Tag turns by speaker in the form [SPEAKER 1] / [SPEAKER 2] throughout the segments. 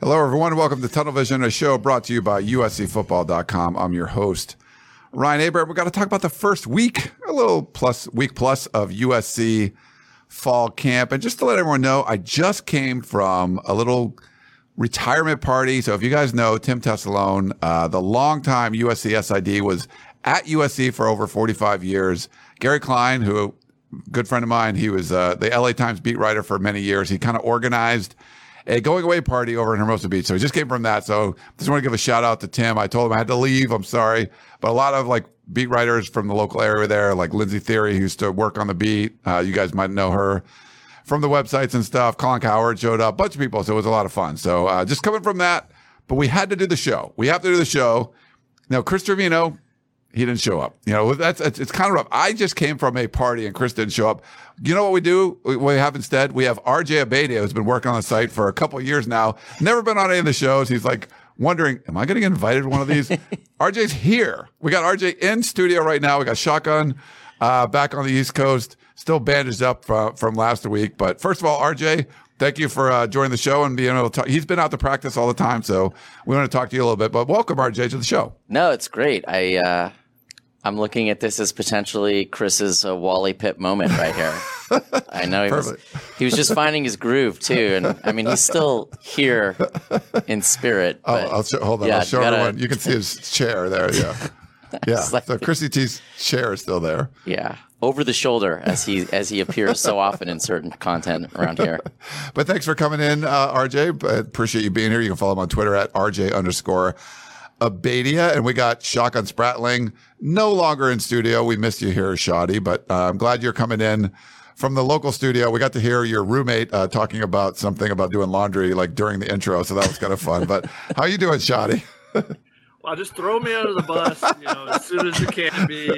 [SPEAKER 1] Hello, everyone. Welcome to Tunnel Vision, a show brought to you by USCFootball.com. I'm your host, Ryan Abraham. We've got to talk about the first week, a little plus week plus of USC fall camp. And just to let everyone know, I just came from a little retirement party. So if you guys know Tim Tessalone, uh, the longtime USC SID was at USC for over 45 years. Gary Klein, who a good friend of mine, he was uh, the LA Times beat writer for many years. He kind of organized a going away party over in Hermosa Beach. So he just came from that. So just want to give a shout out to Tim. I told him I had to leave. I'm sorry. But a lot of like beat writers from the local area there, like Lindsey Thiry, who used to work on the beat. Uh, you guys might know her from the websites and stuff. Colin Cowherd showed up, a bunch of people. So it was a lot of fun. So uh, just coming from that, but we had to do the show. We have to do the show. Now, Chris Trevino, he didn't show up. You know, that's it's, it's kind of rough. I just came from a party and Chris didn't show up. You know what we do? What we have instead? We have RJ Abeytia, who's been working on the site for a couple of years now. Never been on any of the shows. He's like wondering, am I going to get invited to one of these? RJ's here. We got RJ in studio right now. We got Shotgun uh, back on the East Coast, still bandaged up from, from last week. But first of all, RJ, thank you for uh, joining the show and being able to talk. He's been out to practice all the time, so we want to talk to you a little bit. But welcome, RJ, to the show.
[SPEAKER 2] No, it's great. I uh, I'm looking at this as potentially Chris's uh, Wally Pipp moment right here. I know he was, he was just finding his groove too, and I mean he's still here in spirit.
[SPEAKER 1] Oh, I'll show, hold on. Yeah, I'll show gotta, everyone. You can see his chair there. Yeah, yeah. Like, so Chrissy T's chair is still there.
[SPEAKER 2] Yeah, over the shoulder as he as he appears so often in certain content around here.
[SPEAKER 1] but thanks for coming in, uh, RJ. But appreciate you being here. You can follow him on Twitter at RJ underscore Abeytia, and we got Shotgun Spratling no longer in studio. We missed you here, Shoddy, but uh, I'm glad you're coming in from the local studio. We got to hear your roommate uh, talking about something about doing laundry like during the intro, so that was kind of fun. But how you doing, Shoddy?
[SPEAKER 3] Well, just throw me under the bus, you know, as soon as it can be.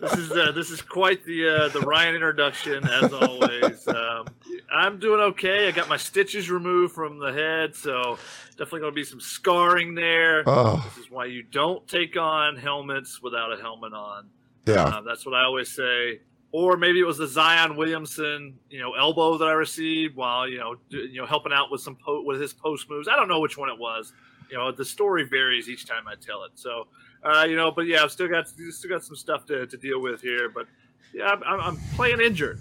[SPEAKER 3] This is uh, this is quite the uh, the Ryan introduction, as always. Um, I'm doing okay. I got my stitches removed from the head, so definitely going to be some scarring there. Oh. This is why you don't take on helmets without a helmet on.
[SPEAKER 1] Yeah, uh,
[SPEAKER 3] that's what I always say. Or maybe it was the Zion Williamson, you know, elbow that I received while you know, you know, helping out with some po- with his post moves. I don't know which one it was you know the story varies each time I tell it. So uh, you know, but yeah, I've still got still got some stuff to, to deal with here. But yeah, I'm, I'm playing injured.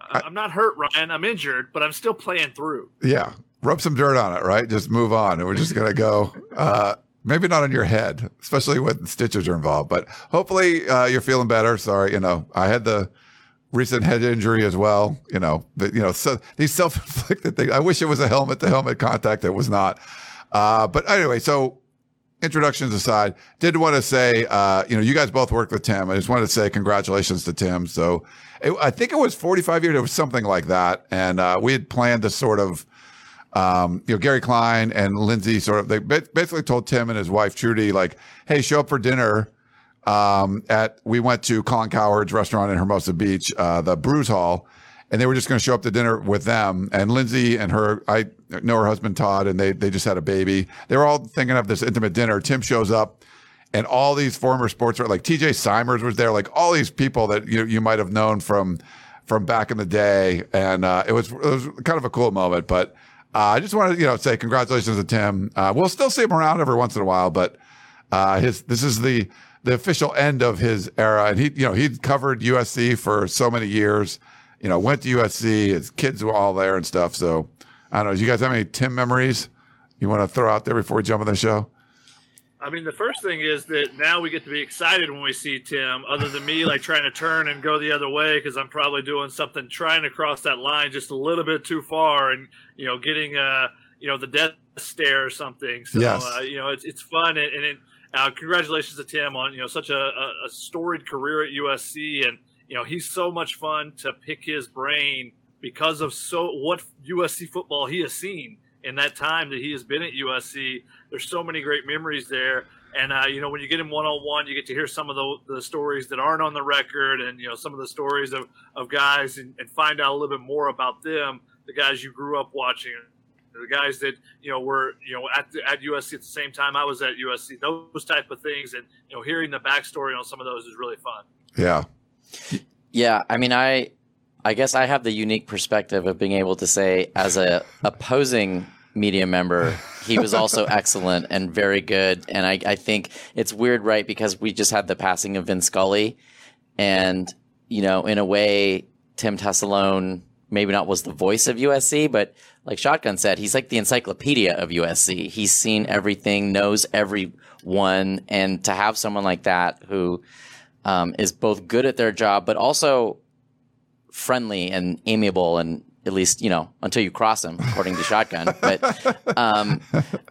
[SPEAKER 3] I'm not hurt, Ryan. I'm injured, but I'm still playing through.
[SPEAKER 1] Yeah, rub some dirt on it, right? Just move on, and we're just gonna go. Uh, maybe not on your head, especially when stitches are involved. But hopefully, uh, you're feeling better. Sorry, you know, I had the recent head injury as well. You know, but you know, so these self-inflicted things. I wish it was a helmet to helmet contact. It was not. Uh, but anyway, so introductions aside, did want to say, uh, you know, you guys both worked with Tim. I just wanted to say congratulations to Tim. So it, I think it was 45 years. It was something like that. And uh, we had planned to sort of, um, you know, Gary Klein and Lindsay sort of, they basically told Tim and his wife, Trudy, like, hey, show up for dinner. Um, at, we went to Colin Cowherd's restaurant in Hermosa Beach, uh, the Brews Hall and they were just going to show up to dinner with them. And Lindsay and her, I know her husband Todd, and they they just had a baby. They were all thinking of this intimate dinner. Tim shows up, and all these former sports, like T.J. Simers was there, like all these people that you you might have known from from back in the day, and uh, it was it was kind of a cool moment. But I just want to, you know, say congratulations to Tim. Uh, we'll still see him around every once in a while, but uh, his this is the the official end of his era, and he, you know, he covered USC for so many years. You know, went to USC. His kids were all there and stuff. So I don't know. Do you guys have any Tim memories you want to throw out there before we jump on the show?
[SPEAKER 3] I mean, the first thing is that now we get to be excited when we see Tim, other than me like trying to turn and go the other way because I'm probably doing something trying to cross that line just a little bit too far and, you know, getting, uh, you know, the death stare or something. So,
[SPEAKER 1] yes.
[SPEAKER 3] uh, you know, it's, it's fun. And, and it, uh, congratulations to Tim on, you know, such a, a, a storied career at USC. And, you know, he's so much fun to pick his brain because of so what USC football he has seen in that time that he has been at USC. There's so many great memories there. And uh, you know, when you get him one on one, you get to hear some of the, the stories that aren't on the record, and you know some of the stories of, of guys, and, and find out a little bit more about them, the guys you grew up watching, the guys that you know were you know at the, at USC at the same time I was at USC. Those type of things, and you know, hearing the backstory on some of those is really fun.
[SPEAKER 1] Yeah,
[SPEAKER 2] yeah. I mean, I I guess I have the unique perspective of being able to say, as a opposing media member. He was also excellent and very good. And I, I think it's weird, right? Because we just had the passing of Vin Scully. And, you know, in a way, Tim Tessalone maybe not was the voice of USC, but like Shotgun said, he's like the encyclopedia of USC. He's seen everything, knows everyone. And to have someone like that who um, is both good at their job, but also friendly and amiable and at least you know until you cross them, according to Shotgun. But um,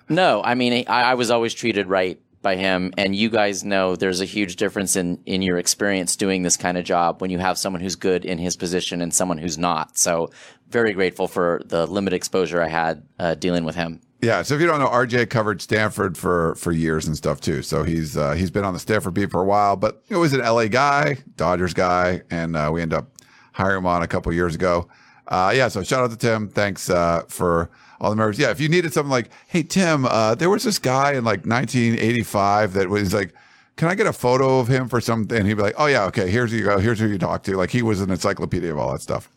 [SPEAKER 2] no, I mean I, I, was always treated right by him, and you guys know there's a huge difference in in your experience doing this kind of job when you have someone who's good in his position and someone who's not. So very grateful for the limited exposure I had uh, dealing with him.
[SPEAKER 1] Yeah, so if you don't know, RJ covered Stanford for for years and stuff too. So he's uh, he's been on the Stanford beat for a while, but he was an LA guy, Dodgers guy, and uh, we end up hiring him on a couple years ago uh, yeah, so shout out to Tim. Thanks uh, for all the members. Yeah, if you needed something like, hey, Tim, uh, there was this guy in like 1985 that was like, can I get a photo of him for something? And he'd be like, oh, yeah, okay, here's who you go. Here's who you talk to. Like he was an encyclopedia of all that stuff.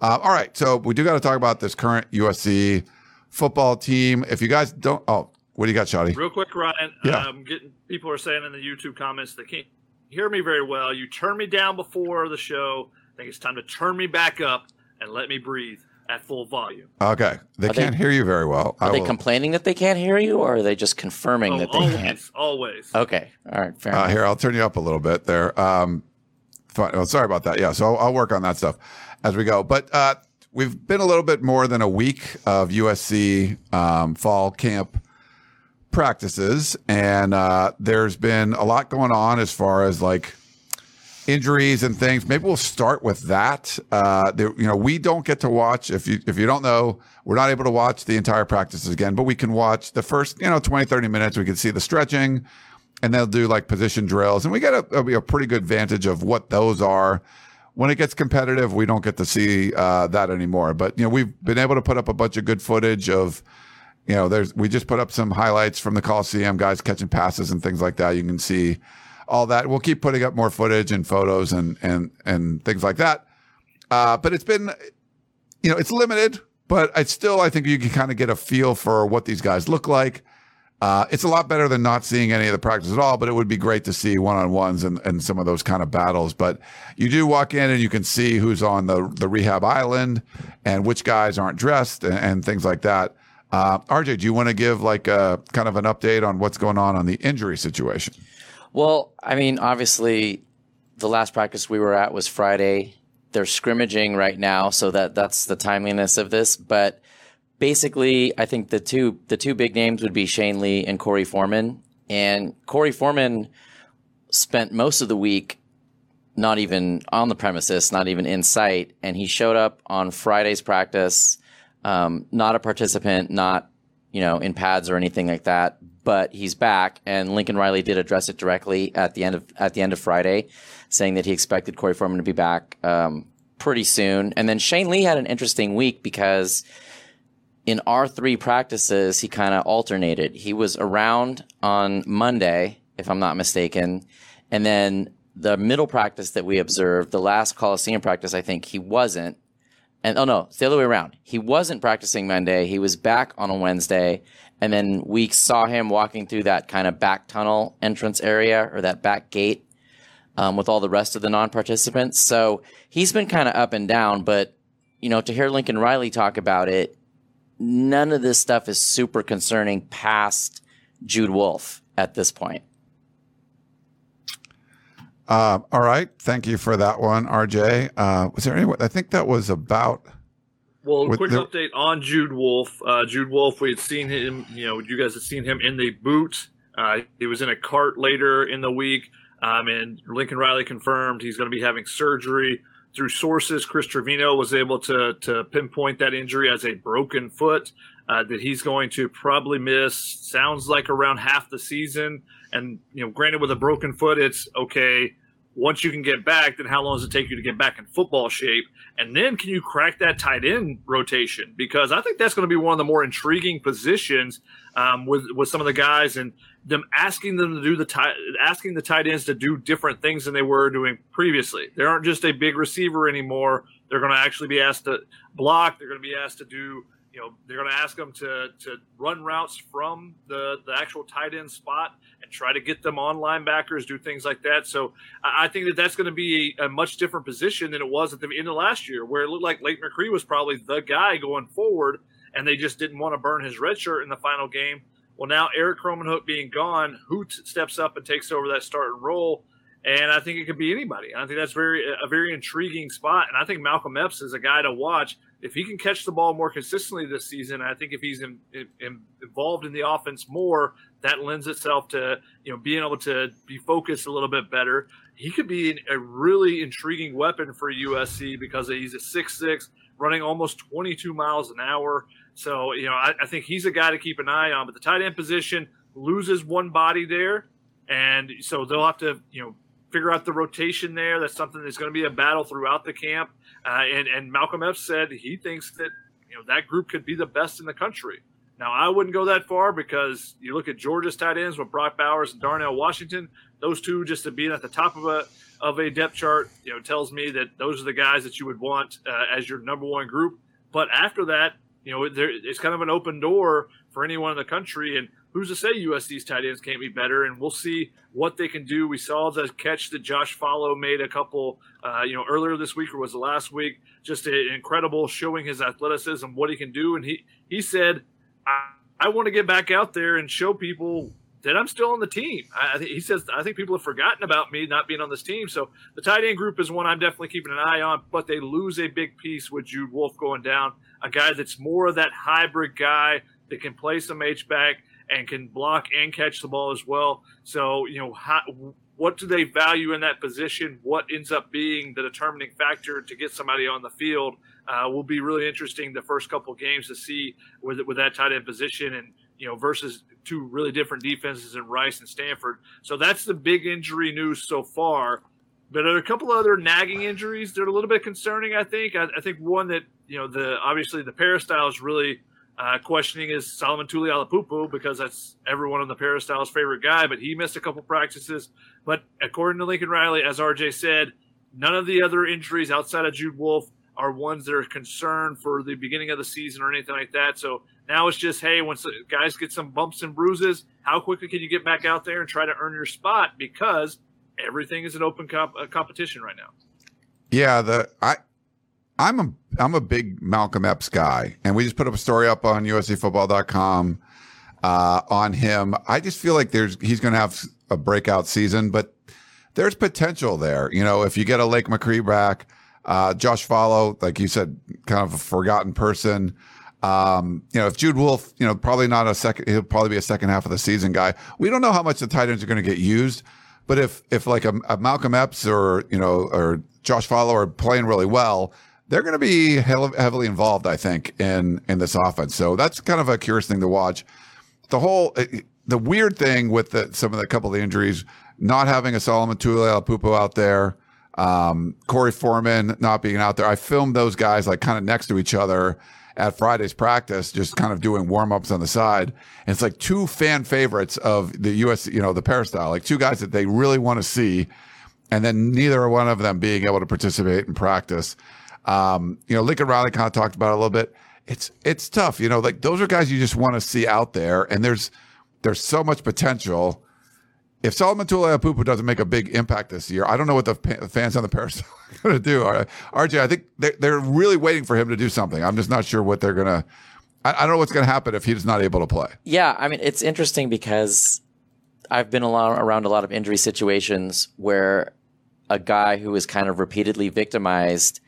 [SPEAKER 1] Uh, all right, so we do got to talk about this current USC football team. If you guys don't, oh, what do you got, Shotty?
[SPEAKER 3] Real quick, Ryan.
[SPEAKER 1] Yeah.
[SPEAKER 3] Um, getting people are saying in the YouTube comments they can't hear me very well. You turned me down before the show. I think it's time to turn me back up and let me breathe at full volume.
[SPEAKER 1] Okay. They
[SPEAKER 2] Are
[SPEAKER 1] can't
[SPEAKER 2] they-
[SPEAKER 1] hear you very well.
[SPEAKER 2] Are
[SPEAKER 1] I
[SPEAKER 2] they
[SPEAKER 1] will-
[SPEAKER 2] complaining that they can't hear you, or are they just confirming
[SPEAKER 3] Oh,
[SPEAKER 2] that they
[SPEAKER 3] always,
[SPEAKER 2] can't?
[SPEAKER 3] always.
[SPEAKER 2] Okay, all right, fair
[SPEAKER 1] Uh,
[SPEAKER 2] enough.
[SPEAKER 1] here, I'll turn you up a little bit there. Um, fine. Well, sorry about that. Yeah, so I'll, I'll work on that stuff as we go. But uh, we've been a little bit more than a week of USC um, fall camp practices, and uh, there's been a lot going on as far as like injuries and things. Maybe we'll start with that. Uh, there, you know, we don't get to watch if you if you don't know, we're not able to watch the entire practices again, but we can watch the first you know 20 30 minutes. We can see the stretching, and they'll do like position drills, and we get a, a, a pretty good vantage of what those are. When it gets competitive, we don't get to see uh, that anymore. But you know, we've been able to put up a bunch of good footage of you know, there's we just put up some highlights from the Coliseum, guys catching passes and things like that. You can see all that. We'll keep putting up more footage and photos and and and things like that. Uh, but it's been, you know, it's limited, but it's still I think you can kind of get a feel for what these guys look like. Uh, it's a lot better than not seeing any of the practice at all, but it would be great to see one on ones and, and some of those kind of battles. But you do walk in and you can see who's on the, the rehab island and which guys aren't dressed and, and things like that. Uh, RJ, do you want to give like a kind of an update on what's going on on the injury situation?
[SPEAKER 2] Well, I mean, obviously, the last practice we were at was Friday. They're scrimmaging right now, so that that's the timeliness of this. But basically, I think the two the two big names would be Shane Lee and Korey Foreman. And Korey Foreman spent most of the week not even on the premises, not even in sight, and he showed up on Friday's practice, um, not a participant, not you know in pads or anything like that, but he's back. And Lincoln Riley did address it directly at the end of at the end of Friday, saying that he expected Korey Foreman to be back um, pretty soon. And then Shane Lee had an interesting week because in our three practices, he kind of alternated. He was around on Monday, if I'm not mistaken, and then the middle practice that we observed, the last Coliseum practice, I think he wasn't. And oh no, it's the other way around. He wasn't practicing Monday. He was back on a Wednesday, and then we saw him walking through that kind of back tunnel entrance area or that back gate um, with all the rest of the non-participants. So he's been kind of up and down, but you know, to hear Lincoln Riley talk about it, none of this stuff is super concerning past Jude Wolfe at this point.
[SPEAKER 1] Uh, all right. Thank you for that one, RJ. Uh, was there any? I think that was about.
[SPEAKER 3] Well, quick the, update on Jude Wolfe. Uh, Jude Wolfe, we had seen him, you know, you guys had seen him in the boot. Uh, he was in a cart later in the week. Um, and Lincoln Riley confirmed he's going to be having surgery. Through sources, Chris Trevino was able to, to pinpoint that injury as a broken foot. Uh, that he's going to probably miss, sounds like around half the season. And, you know, granted, with a broken foot, it's okay. Once you can get back, then how long does it take you to get back in football shape? And then can you crack that tight end rotation? Because I think that's going to be one of the more intriguing positions um, with with some of the guys and them asking them to do the tight, asking the tight ends to do different things than they were doing previously. They aren't just a big receiver anymore. They're going to actually be asked to block. They're going to be asked to do you know they're going to ask them to to run routes from the the actual tight end spot and try to get them on linebackers, do things like that. So I think that that's going to be a, much different position than it was at the end of last year, where it looked like Lake McRee was probably the guy going forward, and they just didn't want to burn his red shirt in the final game. Well, now Erik Krommenhoek being gone, who steps up and takes over that starting role? And I think it could be anybody. I think that's very a very intriguing spot. And I think Malcolm Epps is a guy to watch if he can catch the ball more consistently this season. I think if he's in, in, involved in the offense more, that lends itself to you know being able to be focused a little bit better. He could be a really intriguing weapon for USC because he's a six six, running almost 22 miles an hour. So you know I, I think he's a guy to keep an eye on. But the tight end position loses one body there, and so they'll have to you know figure out the rotation there. That's something that's going to be a battle throughout the camp. Uh, and, and Malcolm Epps said he thinks that you know that group could be the best in the country. Now I wouldn't go that far because you look at Georgia's tight ends with Brock Bowers and Darnell Washington. Those two just to being at the top of a of a depth chart, you know, tells me that those are the guys that you would want uh, as your number one group. But after that, you know, there, it's kind of an open door for anyone in the country. And who's to say USC's tight ends can't be better? And we'll see what they can do. We saw the catch that Josh Falo made a couple, uh, you know, earlier this week or was the last week. Just a, incredible, showing his athleticism, what he can do. And he he said, I, I want to get back out there and show people that I'm still on the team. I, he says I think people have forgotten about me not being on this team. So the tight end group is one I'm definitely keeping an eye on. But they lose a big piece with Jude Wolfe going down, a guy that's more of that hybrid guy that can play some H back and can block and catch the ball as well. So, you know, how, what do they value in that position? What ends up being the determining factor to get somebody on the field uh, will be really interesting the first couple games to see with with that tight end position and you know versus two really different defenses in Rice and Stanford. So that's the big injury news so far. But there are a couple other nagging injuries that are a little bit concerning. I think. I, I think one that you know the obviously the peristyle is really uh, questioning is Solomon Tuliaupupu because that's everyone on the Peristyle's favorite guy, but he missed a couple practices. But according to Lincoln Riley, as RJ said, none of the other injuries outside of Jude Wolfe are ones that are concerned for the beginning of the season or anything like that. So now it's just, hey, once guys get some bumps and bruises, how quickly can you get back out there and try to earn your spot? Because everything is an open comp- uh, competition right now.
[SPEAKER 1] Yeah, the I I'm a I'm a big Malcolm Epps guy, and we just put up a story up on USCFootball.com uh, on him. I just feel like there's he's going to have a breakout season, but there's potential there. You know, if you get a Lake McRee back, uh, Josh Falo, like you said, kind of a forgotten person. Um, you know, if Jude Wolfe, you know, probably not a second, he'll probably be a second half of the season guy. We don't know how much the tight ends are going to get used, but if if like a, a Malcolm Epps or you know or Josh Falo are playing really well, they're going to be heavily involved, I think, in in this offense. So that's kind of a curious thing to watch. The whole eh, the weird thing with the, some of the couple of the injuries, not having a Solomon Tuliaupupu out there, um, Korey Foreman not being out there. I filmed those guys like kind of next to each other at Friday's practice, just kind of doing warm ups on the side. And it's like two fan favorites of the U.S. You know, the peristyle, like two guys that they really want to see, and then neither one of them being able to participate in practice. Um, you know, Lincoln Riley kind of talked about it a little bit. It's it's tough, you know, like those are guys you just want to see out there, and there's there's so much potential. If Solomon Tuliaupupu doesn't make a big impact this year, I don't know what the fans on the Paris are going to do. RJ, I think they're, they're really waiting for him to do something. I'm just not sure what they're going to. I don't know what's going to happen if he's not able to play.
[SPEAKER 2] Yeah, I mean, it's interesting because I've been around a lot of injury situations where a guy who is kind of repeatedly victimized,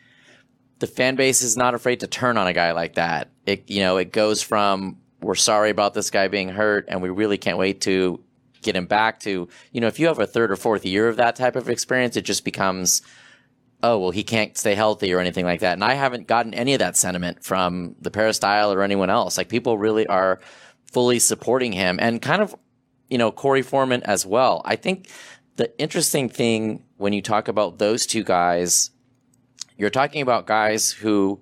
[SPEAKER 2] the fan base is not afraid to turn on a guy like that. It you know it goes from we're sorry about this guy being hurt and we really can't wait to get him back to you know if you have a third or fourth year of that type of experience, it just becomes oh well he can't stay healthy or anything like that. And I haven't gotten any of that sentiment from the peristyle or anyone else. Like people really are fully supporting him and kind of you know Korey Foreman as well. I think the interesting thing when you talk about those two guys, you're talking about guys who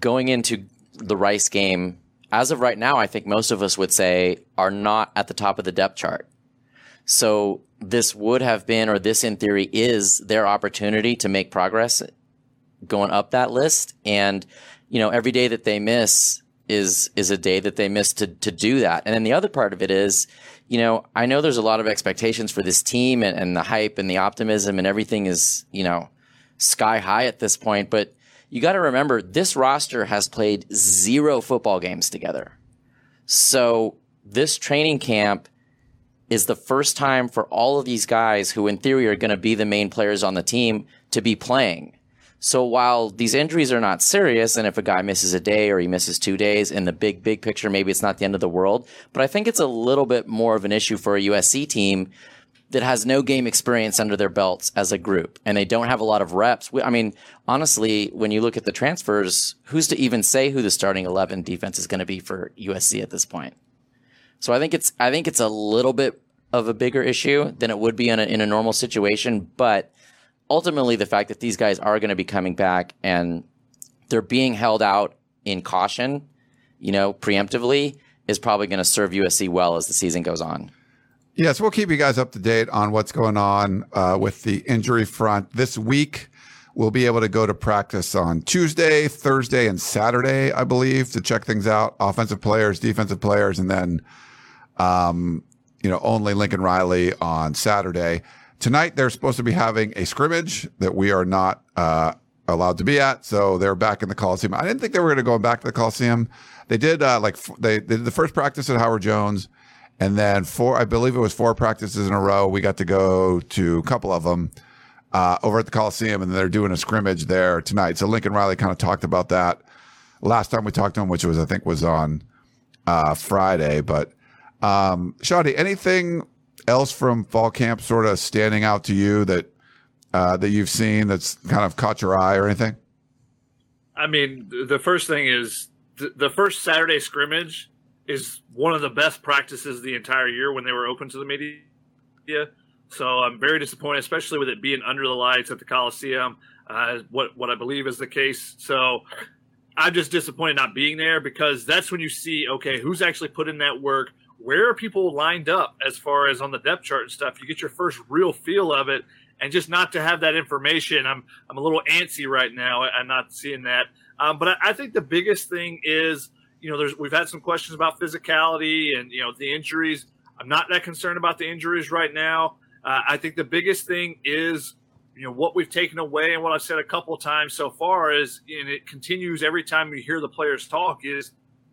[SPEAKER 2] going into the Rice game, as of right now, I think most of us would say are not at the top of the depth chart. So this would have been, or this in theory is their opportunity to make progress going up that list. And, you know, every day that they miss is, is a day that they miss to, to do that. And then the other part of it is, you know, I know there's a lot of expectations for this team and, and the hype and the optimism and everything is, you know, sky high at this point. But you got to remember this roster has played zero football games together. So this training camp is the first time for all of these guys who in theory are going to be the main players on the team to be playing. So while these injuries are not serious, and if a guy misses a day or he misses two days, in the big, big picture, maybe it's not the end of the world. But I think it's a little bit more of an issue for a USC team that has no game experience under their belts as a group, and they don't have a lot of reps. I mean, honestly, when you look at the transfers, who's to even say who the starting eleven defense is going to be for USC at this point? So I think it's I think it's a little bit of a bigger issue than it would be in a, in a normal situation, but ultimately the fact that these guys are going to be coming back and they're being held out in caution, you know, preemptively is probably going to serve USC well as the season goes on.
[SPEAKER 1] Yes, we'll keep you guys up to date on what's going on uh, with the injury front this week. We'll be able to go to practice on Tuesday, Thursday, and Saturday, I believe, to check things out. Offensive players, defensive players, and then, um, you know, only Lincoln Riley on Saturday. Tonight, they're supposed to be having a scrimmage that we are not uh, allowed to be at. So they're back in the Coliseum. I didn't think they were going to go back to the Coliseum. They did uh, like they, they did the first practice at Howard Jones, and then four, I believe it was four practices in a row. We got to go to a couple of them uh, over at the Coliseum, and they're doing a scrimmage there tonight. So Lincoln Riley kind of talked about that last time we talked to him, which was I think was on uh, Friday. But um, Shadi, anything else from fall camp sort of standing out to you that uh, that you've seen that's kind of caught your eye or anything?
[SPEAKER 3] I mean, the first thing is the first Saturday scrimmage is one of the best practices the entire year when they were open to the media. So I'm very disappointed, especially with it being under the lights at the Coliseum. Uh, what what I believe is the case. So I'm just disappointed not being there because that's when you see okay who's actually put in that work, where are people lined up as far as on the depth chart and stuff? You get your first real feel of it, and just not to have that information, I'm I'm a little antsy right now. I'm not seeing that. Um, but I, I, think the biggest thing is, you know, there's we've had some questions about physicality and you know the injuries. I'm not that concerned about the injuries right now. Uh, I think the biggest thing is, you know, what we've taken away and what I've said a couple times so far is, and it continues every time you hear the players talk, is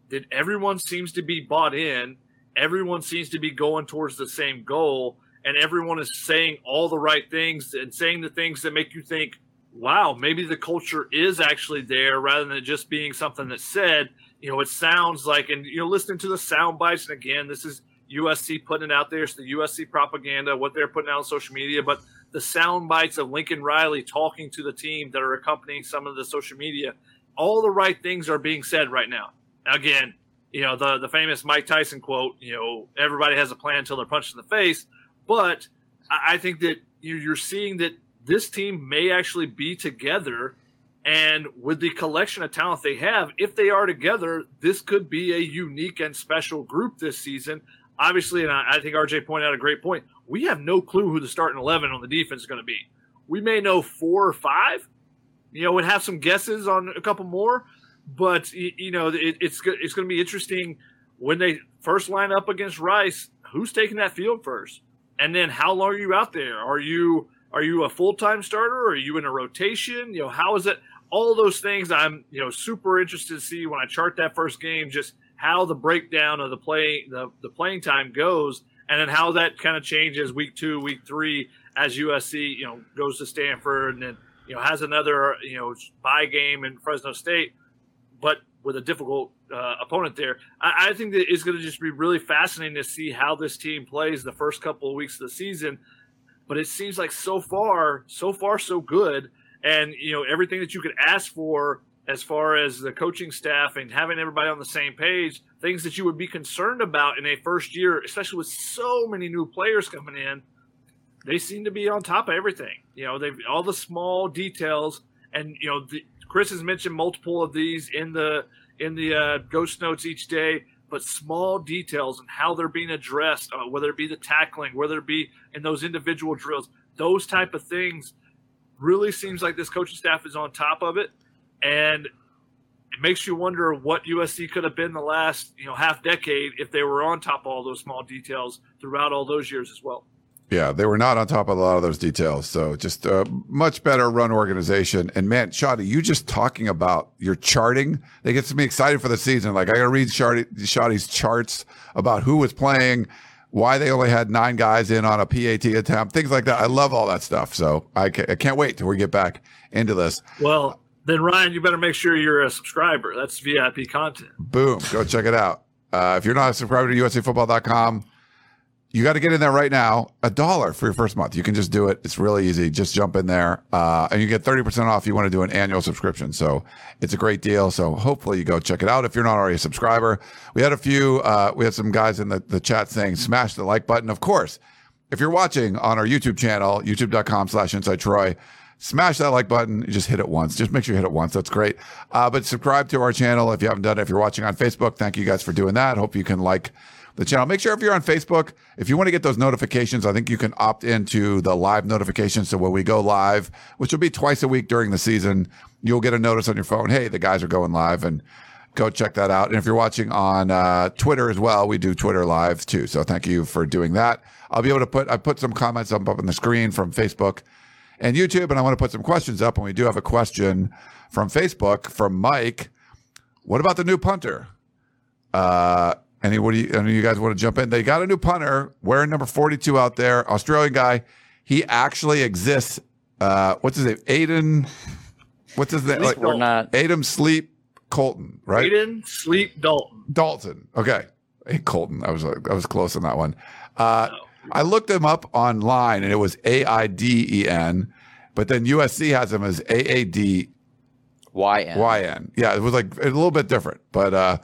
[SPEAKER 3] that everyone seems to be bought in everyone seems to be going towards the same goal and everyone is saying all the right things and saying the things that make you think wow maybe the culture is actually there rather than just being something that's said. You know it sounds like and you know listening to the sound bites and again this is usc putting it out there it's the usc propaganda what they're putting out on social media but the sound bites of lincoln riley talking to the team that are accompanying some of the social media all the right things are being said right now. Again you know the the famous Mike Tyson quote. You know, everybody has a plan until they're punched in the face. But I think that you're seeing that this team may actually be together, and with the collection of talent they have, if they are together, this could be a unique and special group this season. Obviously, and I think RJ pointed out a great point. We have no clue who the starting eleven on the defense is going to be. We may know four or five, You know, would have some guesses on a couple more, but you know, it, it's it's going to be interesting when they first line up against Rice. Who's taking that field first, and then how long are you out there? Are you are you a full time starter? Are you in a rotation? You know, how is it? All those things I'm you know super interested to see when I chart that first game. Just how the breakdown of the play the, the playing time goes, and then how that kind of changes week two, week three as USC you know goes to Stanford and then you know has another you know bye game in Fresno State, but with a difficult uh, opponent there. I, I think that it's going to just be really fascinating to see how this team plays the first couple of weeks of the season. But it seems like so far, so far, so good, and you know everything that you could ask for as far as the coaching staff and having everybody on the same page, things that you would be concerned about in a first year, especially with so many new players coming in, they seem to be on top of everything. You know, they've all the small details, and you know, the, Chris has mentioned multiple of these in the in the uh, ghost notes each day, but small details and how they're being addressed, uh, whether it be the tackling, whether it be in those individual drills, those type of things, really seems like this coaching staff is on top of it and it makes you wonder what USC could have been the last you know half decade if they were on top of all those small details throughout all those years as well.
[SPEAKER 1] Yeah, they were not on top of a lot of those details. So just a much better run organization. And man, Shotty, you just talking about your charting, that gets me excited for the season. Like I got to read Shotty's charts about who was playing, why they only had nine guys in on a PAT attempt, things like that. I love all that stuff. So I can't wait till we get back into this.
[SPEAKER 3] Well, then Ryan, you better make sure you're a subscriber. That's VIP content.
[SPEAKER 1] Boom. Go check it out. Uh, if you're not a subscriber to USCFootball.com, you got to get in there right now. A dollar for your first month. You can just do it. It's really easy. Just jump in there. Uh, and you get 30% off if you want to do an annual subscription. So it's a great deal. So hopefully you go check it out. If you're not already a subscriber, we had a few, uh, we had some guys in the, the chat saying smash the like button. Of course, if you're watching on our YouTube channel, youtube.com slash inside Troy, smash that like button. Just hit it once. Just make sure you hit it once. That's great. Uh, but subscribe to our channel if you haven't done it. If you're watching on Facebook, thank you guys for doing that. Hope you can like the channel. Make sure if you're on Facebook, if you want to get those notifications, I think you can opt into the live notifications. So when we go live, which will be twice a week during the season, you'll get a notice on your phone. Hey, the guys are going live and go check that out. And if you're watching on uh, Twitter as well, we do Twitter live too. So thank you for doing that. I'll be able to put, I put some comments up, up on the screen from Facebook and YouTube. And I want to put some questions up. And we do have a question from Facebook from Mike. What about the new punter? Uh, any, what do you, any of you guys want to jump in? They got a new punter wearing number 42 out there, Australian guy. He actually exists. Uh, what's his name? Aiden. What's his name?
[SPEAKER 2] Like, we're not.
[SPEAKER 1] Aiden Sleep Colton, right?
[SPEAKER 3] Aiden Sleep Dalton.
[SPEAKER 1] Dalton. Okay. Hey, Colton. I was I was close on that one. Uh, oh. I looked him up online and it was A I D E N, but then USC has him as A A D
[SPEAKER 2] Y N.
[SPEAKER 1] Y N. Yeah, it was like a little bit different, but uh,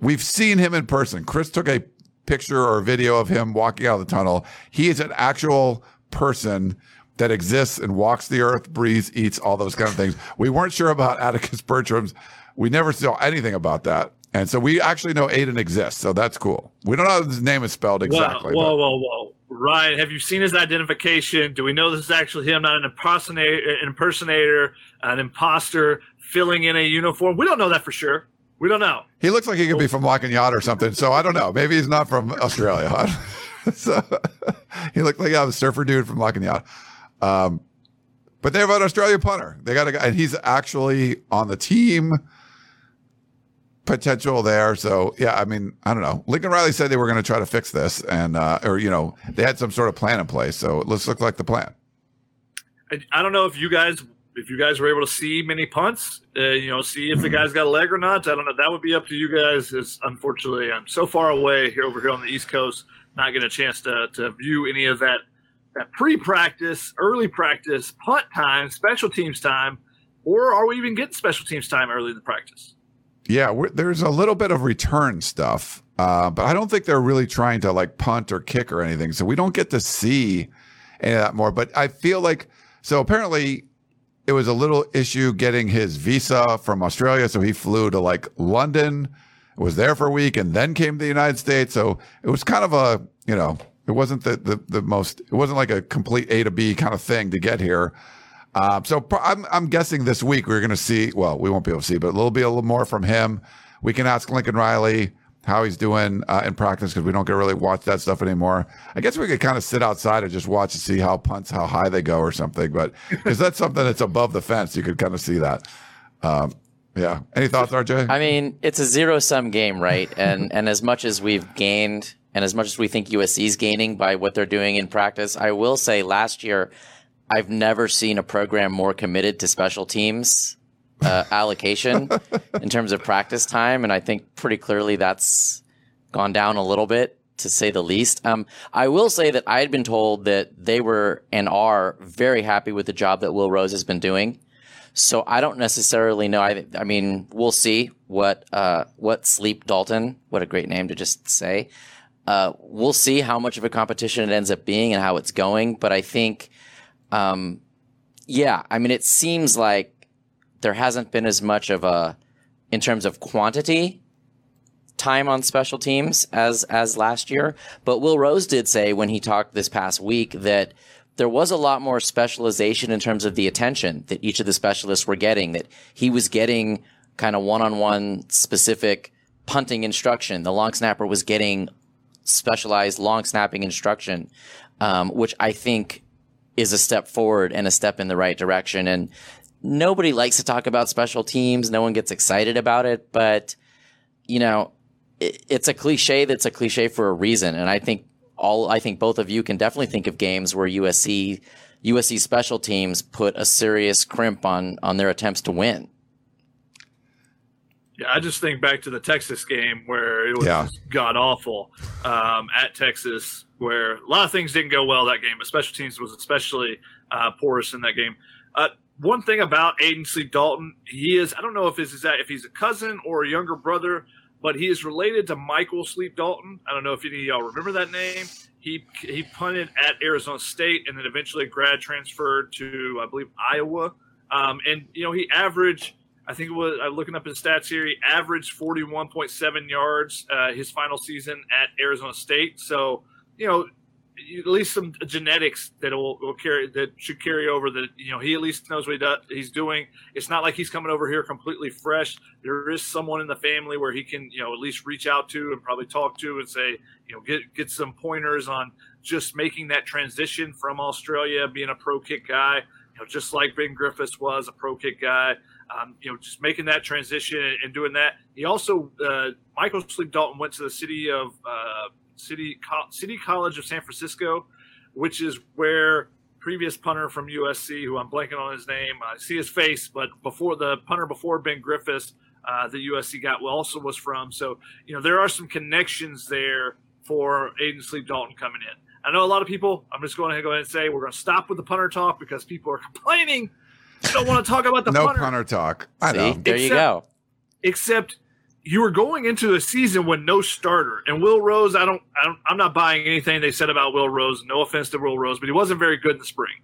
[SPEAKER 1] we've seen him in person. Chris took a picture or video of him walking out of the tunnel. He is an actual person that exists and walks the earth, breathes, eats, all those kind of things. We weren't sure about Atticus Bertram's. We never saw anything about that. And so we actually know Aiden exists. So that's cool. We don't know how his name is spelled exactly.
[SPEAKER 3] Whoa, whoa, whoa, whoa. Ryan, have you seen his identification? Do we know this is actually him, not an impersonator, an impersonator, an imposter filling in a uniform? We don't know that for sure. We don't know.
[SPEAKER 1] He looks like he could be from La Cañada or something. So I don't know. Maybe he's not from Australia. so, he looked like a surfer dude from Cañada. Um, but they have an Australian punter. They got a guy, and he's actually on the team potential there. So yeah, I mean, I don't know. Lincoln Riley said they were going to try to fix this, and uh, or you know, they had some sort of plan in place. So let's look like the plan.
[SPEAKER 3] I don't know if you guys if you guys were able to see many punts, uh, you know, see if the guy's got a leg or not. I don't know. That would be up to you guys. It's unfortunately I'm so far away here over here on the East Coast, not getting a chance to to view any of that that pre-practice, early practice, punt time, special teams time, or are we even getting special teams time early in the practice?
[SPEAKER 1] Yeah, there's a little bit of return stuff, uh, but I don't think they're really trying to like punt or kick or anything. So we don't get to see any of that more. But I feel like so apparently it was a little issue getting his visa from Australia. So he flew to like London, was there for a week, and then came to the United States. So it was kind of a you know it wasn't the the, the most it wasn't like a complete A to B kind of thing to get here. Um, so I'm, I'm guessing this week we're going to see, well, we won't be able to see, but there'll be a little more from him. We can ask Lincoln Riley how he's doing uh, in practice because we don't get really watch that stuff anymore. I guess we could kind of sit outside and just watch and see how punts, how high they go or something. But because that's something that's above the fence, you could kind of see that. Um, yeah. Any thoughts, RJ?
[SPEAKER 2] I mean, it's a zero sum game, right? and and as much as we've gained, and as much as we think USC's gaining by what they're doing in practice, I will say last year, I've never seen a program more committed to special teams uh, allocation in terms of practice time, and I think pretty clearly that's gone down a little bit to say the least. Um, I will say that I had been told that they were and are very happy with the job that Will Rose has been doing. So I don't necessarily know. I, I mean, we'll see what uh, what Sleep Dalton. What a great name to just say. Uh, we'll see how much of a competition it ends up being and how it's going. But I think, um, yeah, I mean, it seems like there hasn't been as much of a, in terms of quantity, time on special teams as as last year. But Will Rose did say when he talked this past week that there was a lot more specialization in terms of the attention that each of the specialists were getting, that he was getting kind of one on one specific punting instruction. The long snapper was getting specialized long snapping instruction, um, which I think is a step forward and a step in the right direction. And nobody likes to talk about special teams. No one gets excited about it, but you know, it, it's a cliche that's a cliche for a reason. And I think all I think both of you can definitely think of games where USC USC special teams put a serious crimp on on their attempts to win.
[SPEAKER 3] Yeah, I just think back to the Texas game where it was yeah. god awful um, at Texas, where a lot of things didn't go well that game, but special teams was especially uh, porous in that game. Uh, one thing about Aiden Sleep Dalton, he is I don't know if this is that if he's a cousin or a younger brother but he is related to Michael Sleep Dalton. I don't know if any of y'all remember that name. He he punted at Arizona State and then eventually grad transferred to I believe Iowa. Um, and you know he averaged I think it was I'm looking up his stats here. He averaged 41.7 yards uh, his final season at Arizona State. So you know at least some genetics that will, will, carry that should carry over. That you know he at least knows what he does, he's doing. It's not like he's coming over here completely fresh. There is someone in the family where he can you know at least reach out to and probably talk to and say you know get get some pointers on just making that transition from Australia, being a pro kick guy. You know, just like Ben Griffiths was a pro kick guy. Um, you know, just making that transition and, doing that. He also, uh, Michael Sleep Dalton went to the city of uh, City City College of San Francisco, which is where previous punter from USC, who I'm blanking on his name, I see his face, but before the punter before Ben Griffiths, uh, the USC got also was from. So you know there are some connections there for Aiden Sleep Dalton coming in. I know a lot of people. I'm just going to go ahead and say we're going to stop with the punter talk because people are complaining. They don't want to talk about the
[SPEAKER 1] no
[SPEAKER 3] punter.
[SPEAKER 1] punter talk. I know.
[SPEAKER 2] there except, you go.
[SPEAKER 3] Except you were going into a season with no starter, and Will Rose. I don't, I. I'm not buying anything they said about Will Rose. No offense to Will Rose, but he wasn't very good in the spring.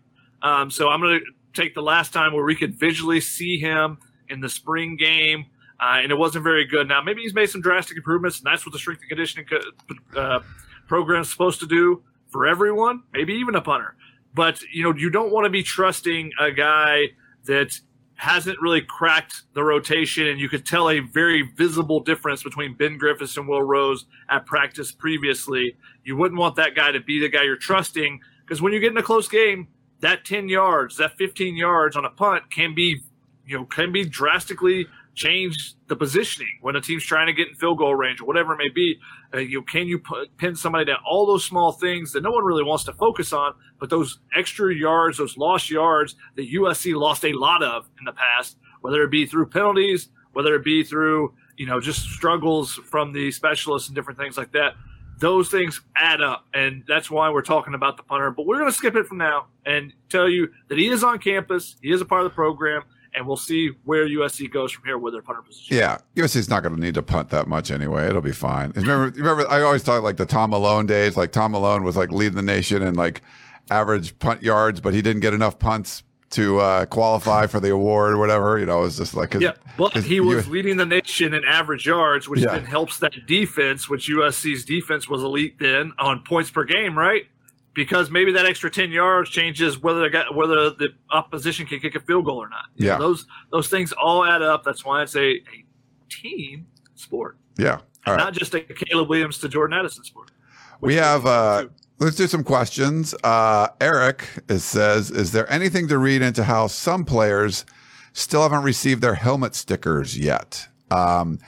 [SPEAKER 3] Um, so I'm going to take the last time where we could visually see him in the spring game, uh, and it wasn't very good. Now maybe he's made some drastic improvements, and that's what the strength and conditioning co- uh, program is supposed to do for everyone. Maybe even a punter, but you know you don't want to be trusting a guy that hasn't really cracked the rotation, and you could tell a very visible difference between Ben Griffiths and Will Rose at practice previously. You wouldn't want that guy to be the guy you're trusting because when you get in a close game, that 10 yards, that 15 yards on a punt can be, you know, can be drastically change the positioning when a team's trying to get in field goal range or whatever it may be. Uh, you can you pin somebody down? All those small things that no one really wants to focus on, but those extra yards, those lost yards that USC lost a lot of in the past, whether it be through penalties, whether it be through you know just struggles from the specialists and different things like that. Those things add up, and that's why we're talking about the punter. But we're going to skip it from now and tell you that he is on campus. He is a part of the program and we'll see where USC goes from here with their punter position.
[SPEAKER 1] Yeah, USC's not going to need to punt that much anyway. It'll be fine. Remember, remember, I always talk like the Tom Malone days. Like Tom Malone was like leading the nation in like average punt yards, but he didn't get enough punts to uh, qualify for the award or whatever. You know, it was just like
[SPEAKER 3] yeah, but he was leading the nation in average yards, which yeah. then helps that defense, which USC's defense was elite then on points per game, right? Because maybe that extra 10 yards changes whether got, whether the opposition can kick a field goal or not.
[SPEAKER 1] Yeah.
[SPEAKER 3] those those things all add up. That's why it's a, a team sport.
[SPEAKER 1] Yeah.
[SPEAKER 3] Right. Not just a Caleb Williams to Jordan Addison sport.
[SPEAKER 1] We have uh let's do some questions. Uh Eric is, says, is there anything to read into how some players still haven't received their helmet stickers yet? Um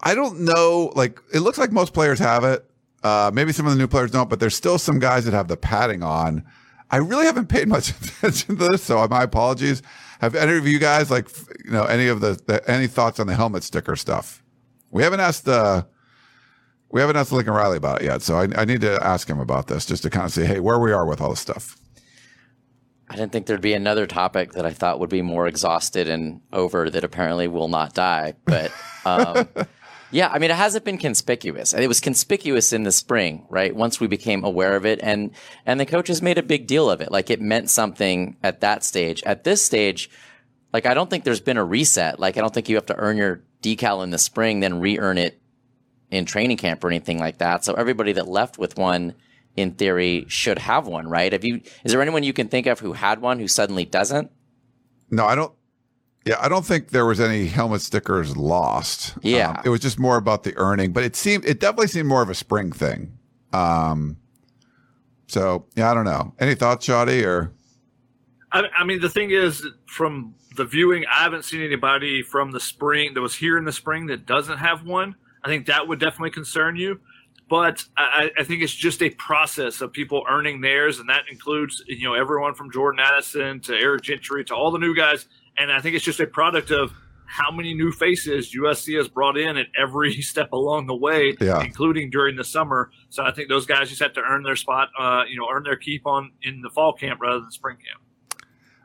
[SPEAKER 1] I don't know, like it looks like most players have it. Uh, maybe some of the new players don't, but there's still some guys that have the padding on. I really haven't paid much attention to this, so my apologies. Have any of you guys like you know any of the, the any thoughts on the helmet sticker stuff? We haven't asked uh we haven't asked Lincoln Riley about it yet, so I, I need to ask him about this just to kind of see, hey, where we are with all this stuff.
[SPEAKER 2] I didn't think there'd be another topic that I thought would be more exhausted and over that apparently will not die, but. Um, Yeah, I mean, it hasn't been conspicuous. It was conspicuous in the spring, right? Once we became aware of it, and and the coaches made a big deal of it, like it meant something at that stage. At this stage, like I don't think there's been a reset. Like I don't think you have to earn your decal in the spring, then re-earn it in training camp or anything like that. So everybody that left with one, in theory, should have one, right? Have you? Is there anyone you can think of who had one who suddenly doesn't?
[SPEAKER 1] No, I don't. Yeah, I don't think there was any helmet stickers lost.
[SPEAKER 2] Yeah,
[SPEAKER 1] um, it was just more about the earning, but it seemed it definitely seemed more of a spring thing. Um, so yeah, I don't know. Any thoughts, Shoddy? Or
[SPEAKER 3] I, I mean, the thing is, from the viewing, I haven't seen anybody from the spring that was here in the spring that doesn't have one. I think that would definitely concern you. But I, I, think it's just a process of people earning theirs, and that includes you know everyone from Jordan Addison to Eric Gentry to all the new guys and I think it's just a product of how many new faces USC has brought in at every step along the way,
[SPEAKER 1] yeah.
[SPEAKER 3] including during the summer. So I think those guys just have to earn their spot, uh, you know, earn their keep on in the fall camp rather than spring camp.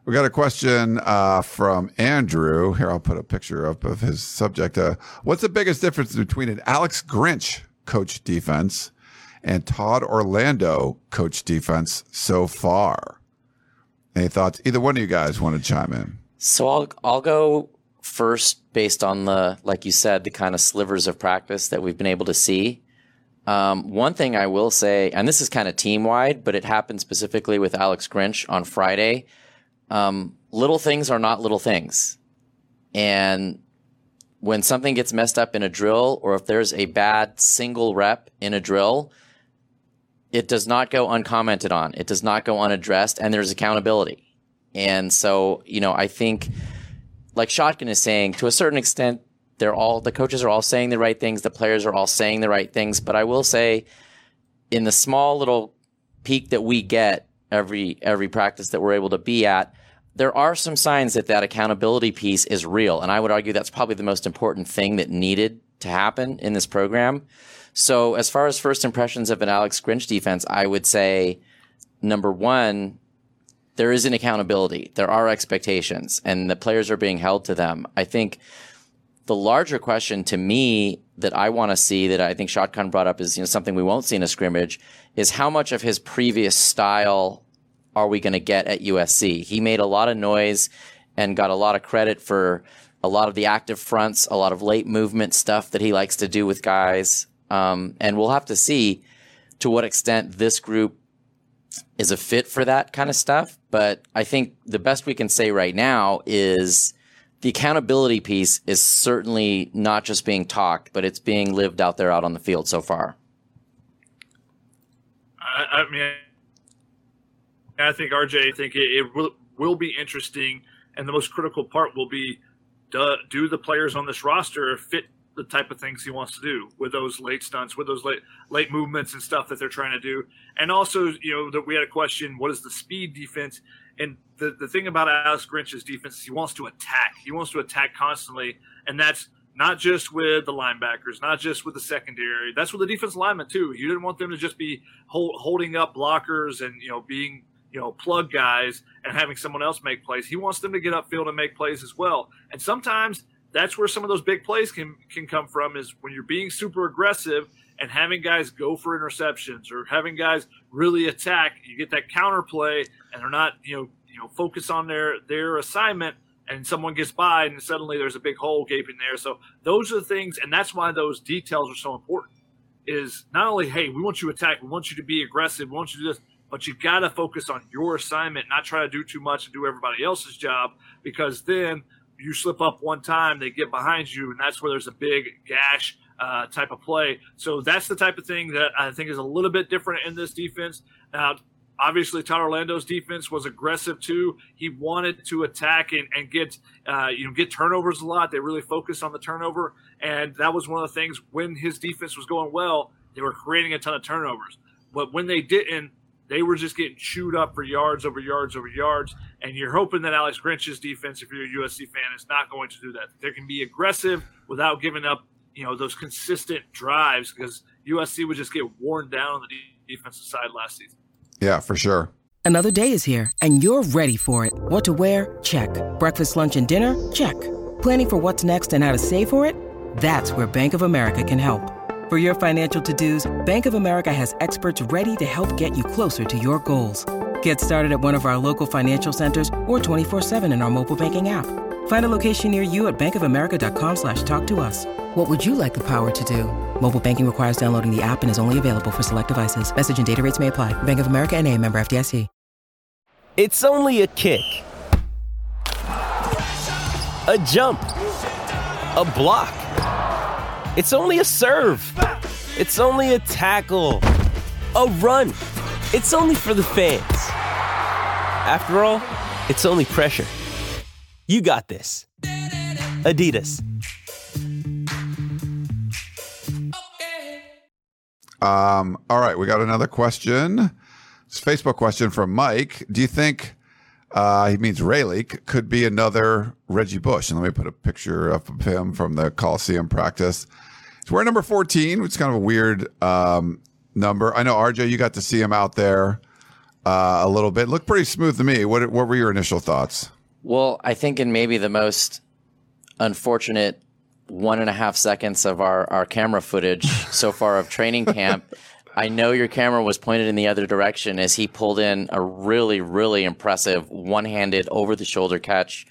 [SPEAKER 1] We got a question uh, from Andrew. Here, I'll put a picture up of his subject. Uh, what's the biggest difference between an Alex Grinch coach defense and Todd Orlando coach defense so far? Any thoughts? Either one of you guys want to chime in?
[SPEAKER 2] So I'll I'll go first based on the like you said the kind of slivers of practice that we've been able to see. Um, one thing I will say, and this is kind of team wide, but it happened specifically with Alex Grinch on Friday. Um, little things are not little things, and when something gets messed up in a drill, or if there's a bad single rep in a drill, it does not go uncommented on. It does not go unaddressed, and there's accountability. And so, you know, I think, like Shotgun is saying, to a certain extent, they're all the coaches are all saying the right things, the players are all saying the right things. But I will say, in the small little peak that we get every every practice that we're able to be at, there are some signs that that accountability piece is real, and I would argue that's probably the most important thing that needed to happen in this program. So, as far as first impressions of an Alex Grinch defense, I would say number one, there is an accountability. There are expectations and the players are being held to them. I think the larger question to me that I want to see that I think Shotgun brought up is you know something we won't see in a scrimmage is how much of his previous style are we going to get at USC? He made a lot of noise and got a lot of credit for a lot of the active fronts, a lot of late movement stuff that he likes to do with guys. Um, and we'll have to see to what extent this group is a fit for that kind of stuff. But I think the best we can say right now is the accountability piece is certainly not just being talked, but it's being lived out there out on the field so far.
[SPEAKER 3] I, I mean, I think RJ, I think it, it will, will, be interesting, and the most critical part will be do, do the players on this roster fit the type of things he wants to do with those late stunts, with those late late movements and stuff that they're trying to do. And also, you know, that we had a question: what is the speed defense? And the the thing about Alex Grinch's defense is he wants to attack. He wants to attack constantly, and that's not just with the linebackers, not just with the secondary. That's with the defense linemen too. You didn't want them to just be hold, holding up blockers and you know being you know plug guys and having someone else make plays. He wants them to get upfield and make plays as well. And sometimes that's where some of those big plays can can come from is when you're being super aggressive and having guys go for interceptions or having guys really attack you get that counter play and they're not you know you know focus on their their assignment and someone gets by and suddenly there's a big hole gaping there. So those are the things and that's why those details are so important is not only hey we want you to attack we want you to be aggressive we want you to do this but you got to focus on your assignment, not try to do too much and do everybody else's job because then you slip up one time, they get behind you, and that's where there's a big gash uh, type of play. So that's the type of thing that I think is a little bit different in this defense. Now, obviously, Todd Orlando's defense was aggressive too. He wanted to attack and, and get uh, you know get turnovers a lot. They really focused on the turnover, and that was one of the things when his defense was going well, they were creating a ton of turnovers. But when they didn't, they were just getting chewed up for yards over yards over yards. And you're hoping that Alex Grinch's defense, if you're a USC fan, is not going to do that. They can be aggressive without giving up, you know, those consistent drives because USC would just get worn down on the defensive side last season.
[SPEAKER 1] Yeah, for sure.
[SPEAKER 4] Another day is here and you're ready for it. What to wear? Check. Breakfast, lunch, and dinner? Check. Planning for what's next and how to save for it? That's where Bank of America can help. For your financial to-dos, Bank of America has experts ready to help get you closer to your goals. Get started at one of our local financial centers or 24-7 in our mobile banking app. Find a location near you at bankofamerica.com slash talk to us. What would you like the power to do? Mobile banking requires downloading the app and is only available for select devices. Message and data rates may apply. Bank of America and a member FDIC.
[SPEAKER 5] It's only a kick. A jump. A block. It's only a serve. It's only a tackle. A run. It's only for the fans. After all, it's only pressure. You got this. Adidas.
[SPEAKER 1] Um, all right, we got another question. It's a Facebook question from Mike. Do you think uh, he means Raleek could be another Reggie Bush? And let me put a picture up of him from the Coliseum practice. He's wearing number 14, which is kind of a weird um, number. I know RJ, you got to see him out there uh, a little bit. Looked pretty smooth to me. What what were your initial thoughts?
[SPEAKER 2] Well, I think in maybe the most unfortunate one and a half seconds of our, our camera footage so far of training camp, I know your camera was pointed in the other direction as he pulled in a really, really impressive one handed over the shoulder catch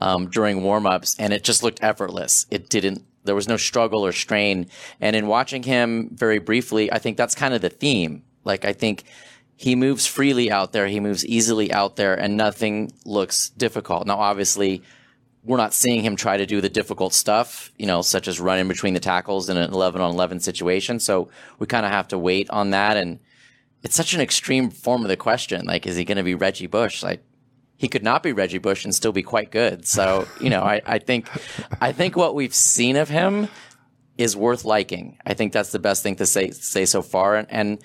[SPEAKER 2] um, during warmups, and it just looked effortless. It didn't, there was no struggle or strain. And in watching him very briefly, I think that's kind of the theme. Like, I think he moves freely out there, he moves easily out there, and nothing looks difficult. Now, obviously, we're not seeing him try to do the difficult stuff, you know, such as running between the tackles in an 11 on 11 situation. So we kind of have to wait on that. And it's such an extreme form of the question. Like, is he going to be Reggie Bush? Like, he could not be Reggie Bush and still be quite good. So, you know, I, I think, I think what we've seen of him is worth liking. I think that's the best thing to say, say so far. And, and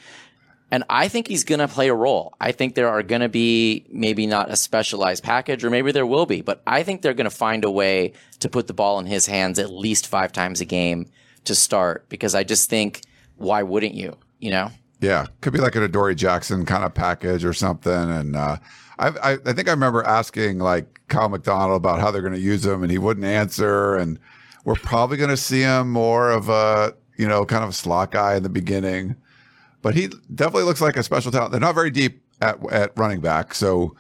[SPEAKER 2] and I think he's going to play a role. I think there are going to be maybe not a specialized package, or maybe there will be, but I think they're going to find a way to put the ball in his hands at least five times a game to start because I just think, why wouldn't you? You know?
[SPEAKER 1] Yeah. Could be like an Adoree Jackson kind of package or something. And, uh, I, I think I remember asking like Kiel McDonald about how they're going to use him and he wouldn't answer. And we're probably going to see him more of a, you know, kind of a slot guy in the beginning but he definitely looks like a special talent. They're not very deep at, at running back. So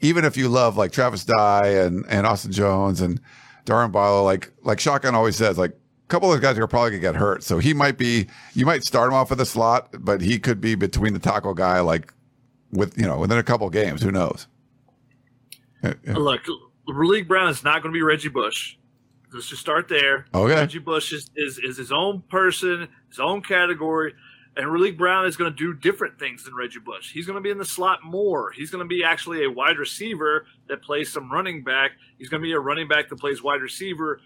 [SPEAKER 1] even if you love like Travis Dye and, and Austin Jones and Darwin Barlow, like, like Shotgun always says, like a couple of guys are probably gonna get hurt. So he might be, you might start him off with a slot, but he could be between the tackle guy, like with, you know, within a couple games, who knows?
[SPEAKER 3] Look, Raleek Brown is not going to be Reggie Bush. Let's just start there.
[SPEAKER 1] Okay.
[SPEAKER 3] Reggie Bush is, is, is his own person, his own category. And Raleek Brown is going to do different things than Reggie Bush. He's going to be in the slot more. He's going to be actually a wide receiver that plays some running back. He's going to be a running back that plays wide receiver.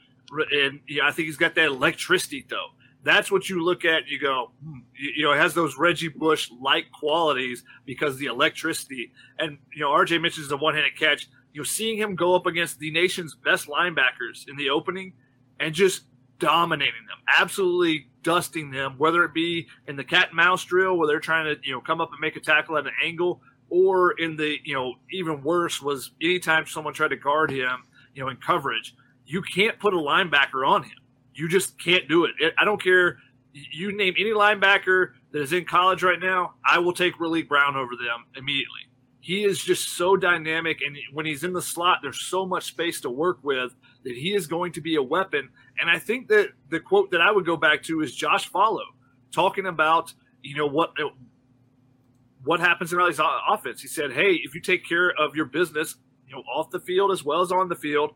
[SPEAKER 3] And yeah, I think he's got that electricity, though. That's what you look at. you go, hmm, you, you know, it has those Reggie Bush like qualities because the electricity. And, you know, RJ mentions the one handed catch. You're seeing him go up against the nation's best linebackers in the opening and just dominating them, absolutely dusting them, whether it be in the cat and mouse drill where they're trying to, you know, come up and make a tackle at an angle, or in the, you know, even worse was anytime someone tried to guard him, you know, in coverage, you can't put a linebacker on him. You just can't do it. I don't care. You name any linebacker that is in college right now, I will take Raleek Brown over them immediately. He is just so dynamic, and when he's in the slot, there's so much space to work with that he is going to be a weapon. And I think that the quote that I would go back to is Josh Falo talking about, you know, what what happens in Riley's offense. He said, "Hey, if you take care of your business, you know, off the field as well as on the field,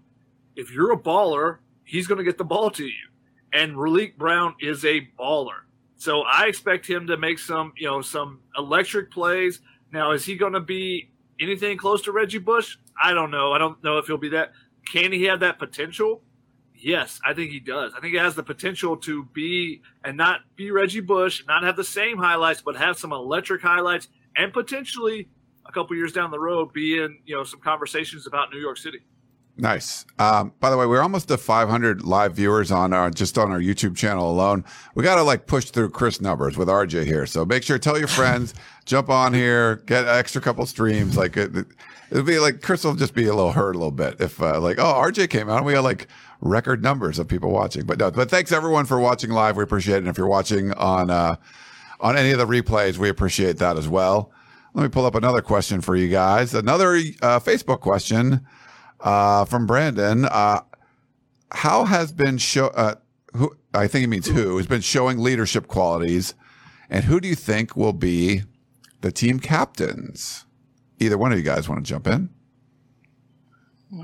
[SPEAKER 3] if you're a baller, he's going to get the ball to you." And Raleek Brown is a baller. So I expect him to make some, you know, some electric plays. Now, is he going to be anything close to Reggie Bush? I don't know. I don't know if he'll be that. Can he have that potential? Yes, I think he does. I think he has the potential to be and not be Reggie Bush, not have the same highlights, but have some electric highlights, and potentially a couple years down the road be in you know some conversations about New York City.
[SPEAKER 1] Nice. Um, by the way, we're almost to 500 live viewers on our just on our YouTube channel alone. We got to like push through Chris numbers with RJ here. So make sure tell your friends, jump on here, get an extra couple streams. Like it, it, will be like Chris will just be a little hurt a little bit if uh, like oh RJ came out and we got like record numbers of people watching. But no, but thanks everyone for watching live. We appreciate it. And if you're watching on uh, on any of the replays, we appreciate that as well. Let me pull up another question for you guys. Another uh, Facebook question uh, from Brandon. Uh, how has been show? Uh, who I think he means who has been showing leadership qualities, and who do you think will be the team captains? Either one of you guys want to jump in?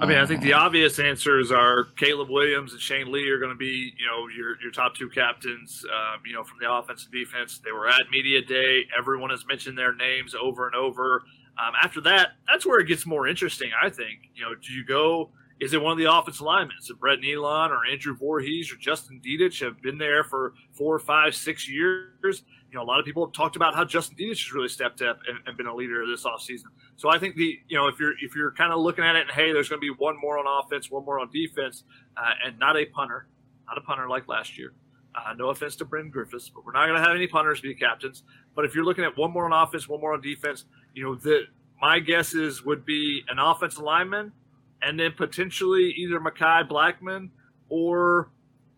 [SPEAKER 3] I mean, I think the obvious answers are Caleb Williams and Shane Lee are going to be, you know, your your top two captains. Um, you know, from the offense and defense, they were at media day. Everyone has mentioned their names over and over. Um, after that, that's where it gets more interesting, I think. You know, do you go? Is it one of the offensive linemen? Is it Brett Neilon or Andrew Voorhees or Justin Dedich have been there for four, five, six years? You know, a lot of people have talked about how Justin Dedich has really stepped up and, and been a leader this offseason. So I think the you know if you're if you're kind of looking at it and hey, there's going to be one more on offense, one more on defense, uh, and not a punter, not a punter like last year. Uh, no offense to Bryn Griffiths, but we're not going to have any punters be captains. But if you're looking at one more on offense, one more on defense, you know, the my guesses would be an offensive lineman, and then potentially either Mekhi Blackmon or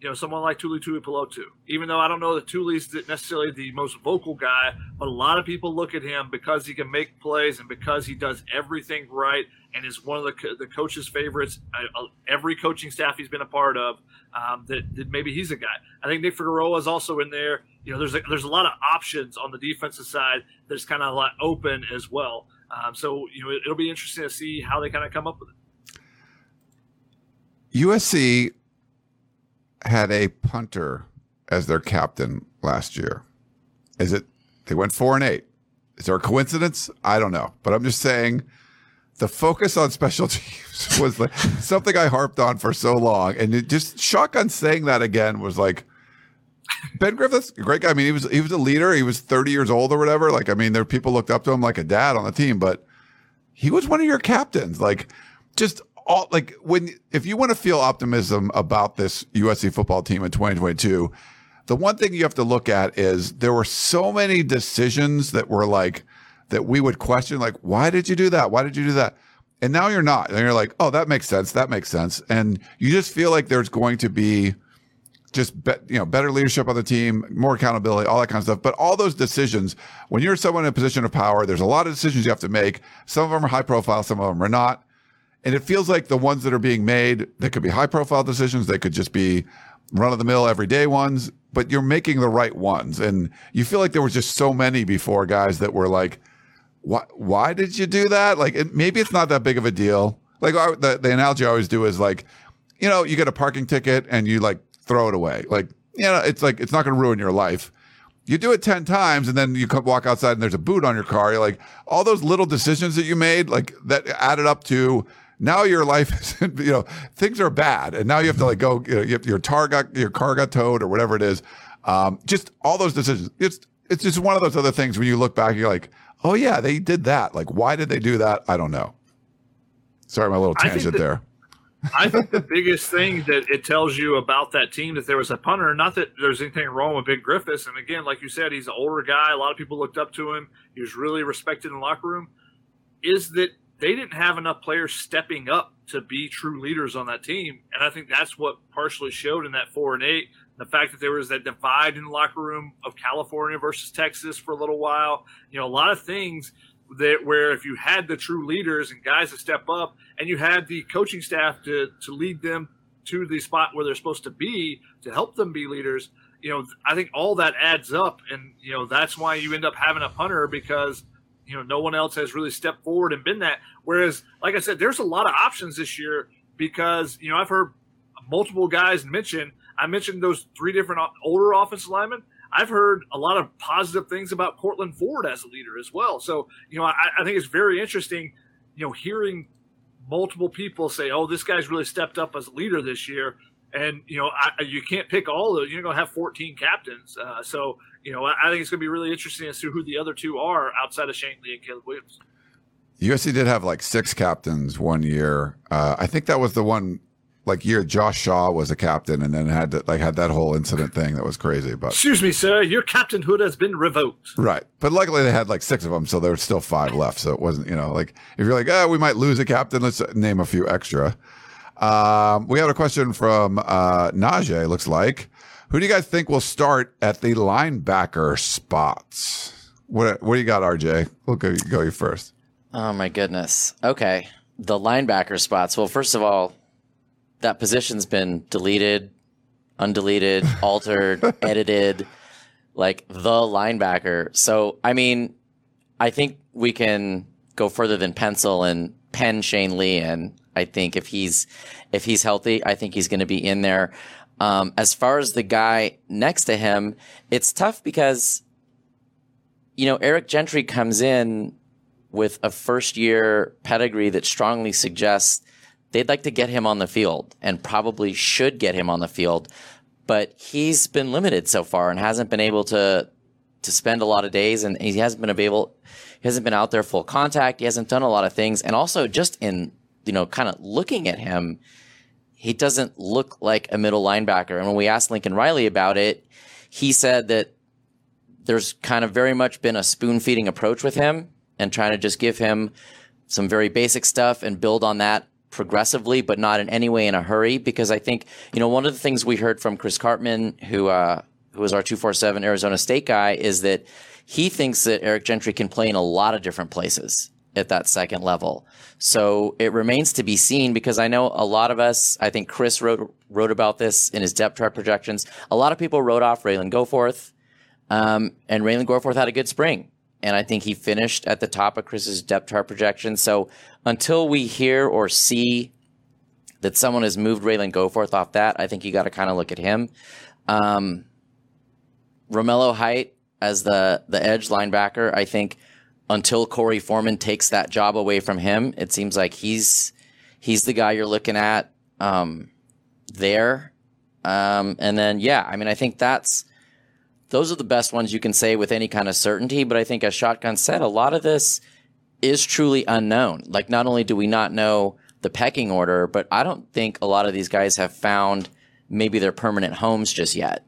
[SPEAKER 3] you know someone like Tuli Tuipulotu. Even though I don't know that Tuli's necessarily the most vocal guy, but a lot of people look at him because he can make plays and because he does everything right and is one of the the coach's favorites. Uh, every coaching staff he's been a part of, um, that, that maybe he's a guy. I think Nick Figueroa is also in there. You know, there's a, there's a lot of options on the defensive side. There's kind of a lot open as well. Um, so you know, it, will be interesting to see how they kind of come up with it.
[SPEAKER 1] USC had a punter as their captain last year. Is it? They went four and eight. Is there a coincidence? I don't know, but I'm just saying the focus on special teams was like something I harped on for so long, and it just shotgun saying that again was like Ben Griffiths, great guy. I mean, he was he was a leader. He was 30 years old or whatever. Like, I mean, there people looked up to him like a dad on the team, but he was one of your captains. Like, just all like when if you want to feel optimism about this USC football team in 2022, the one thing you have to look at is there were so many decisions that were like that we would question, like, why did you do that? Why did you do that? And now you're not. And you're like, oh, that makes sense. That makes sense. And you just feel like there's going to be just be, you know better leadership on the team, more accountability, all that kind of stuff. But all those decisions, when you're someone in a position of power, there's a lot of decisions you have to make. Some of them are high profile, some of them are not. And it feels like the ones that are being made, they could be high profile decisions, they could just be run of the mill everyday ones, but you're making the right ones. And you feel like there were just so many before guys that were like, why, why did you do that? Like, it, maybe it's not that big of a deal. Like I, the, the analogy I always do is like, you know, you get a parking ticket and you like throw it away. Like, you know, it's like, it's not going to ruin your life. You do it 10 times and then you come walk outside and there's a boot on your car. You're like, all those little decisions that you made, like that added up to now your life is, you know, things are bad. And now you have to like go, you know, you your car got, your car got towed or whatever it is. Um, just all those decisions. It's, it's just one of those other things when you look back, you're like, oh yeah, they did that. Like, why did they do that? I don't know. Sorry, my little tangent that, there.
[SPEAKER 3] I think the biggest thing that it tells you about that team that there was a punter, not that there's anything wrong with Ben Griffiths. And again, like you said, he's an older guy. A lot of people looked up to him. He was really respected in the locker room. Is that they didn't have enough players stepping up to be true leaders on that team. And I think that's what partially showed in that four and eight. The fact that there was that divide in the locker room of California versus Texas for a little while. You know, a lot of things that where if you had the true leaders and guys to step up and you had the coaching staff to to lead them to the spot where they're supposed to be to help them be leaders you know i think all that adds up and you know that's why you end up having a punter because you know, no one else has really stepped forward and been that. Whereas, like I said, there's a lot of options this year because you know I've heard multiple guys mention. I mentioned those three different older offensive linemen. I've heard a lot of positive things about Courtland Ford as a leader as well. So, you know, I, I think it's very interesting, you know, hearing multiple people say, "Oh, this guy's really stepped up as a leader this year." And you know, I, you can't pick all of. You're going to have 14 captains. Uh, so, you know, I, I think it's going to be really interesting as to who the other two are outside of Shane Lee and Caleb Williams.
[SPEAKER 1] USC did have like six captains one year. Uh, I think that was the one like year Josh Shaw was a captain and then had to, like had that whole incident thing that was crazy. But
[SPEAKER 3] excuse me, sir, your captainhood has been revoked.
[SPEAKER 1] Right, but luckily they had like six of them, so there were still five left. So it wasn't you know like if you're like oh we might lose a captain, let's name a few extra. Um, we have a question from uh, Najee. Looks like who do you guys think will start at the linebacker spots? What what do you got, RJ? We'll go go you first.
[SPEAKER 2] Oh my goodness. Okay, the linebacker spots. Well, first of all that position's been deleted, undeleted, altered, edited, like the linebacker. So, I mean, I think we can go further than pencil and pen Shane Lee. And I think if he's, if he's healthy, I think he's going to be in there. Um, as far as the guy next to him, it's tough because, you know, Eric Gentry comes in with a first year pedigree that strongly suggests they'd like to get him on the field and probably should get him on the field, but he's been limited so far and hasn't been able to to spend a lot of days and he hasn't been able he hasn't been out there full contact. He hasn't done a lot of things. And also just in, you know, kind of looking at him, he doesn't look like a middle linebacker. And when we asked Lincoln Riley about it, he said that there's kind of very much been a spoon feeding approach with him and trying to just give him some very basic stuff and build on that progressively, but not in any way in a hurry. Because I think, you know, one of the things we heard from Chris Karpman, who, uh, who was our 247 Arizona State guy, is that he thinks that Eric Gentry can play in a lot of different places at that second level. So it remains to be seen because I know a lot of us, I think Chris wrote, wrote about this in his depth chart projections. A lot of people wrote off Ralen Goforth. Um, and Ralen Goforth had a good spring and I think he finished at the top of Chris's depth chart projection. So until we hear or see that someone has moved Ralen Goforth off that, I think you got to kind of look at him. Um, Romello Height as the the edge linebacker, I think until Korey Foreman takes that job away from him, it seems like he's he's the guy you're looking at um, there. Um, and then yeah, I mean, I think that's those are the best ones you can say with any kind of certainty. But I think, as Shotgun said, a lot of this is truly unknown. Like, not only do we not know the pecking order, but I don't think a lot of these guys have found maybe their permanent homes just yet.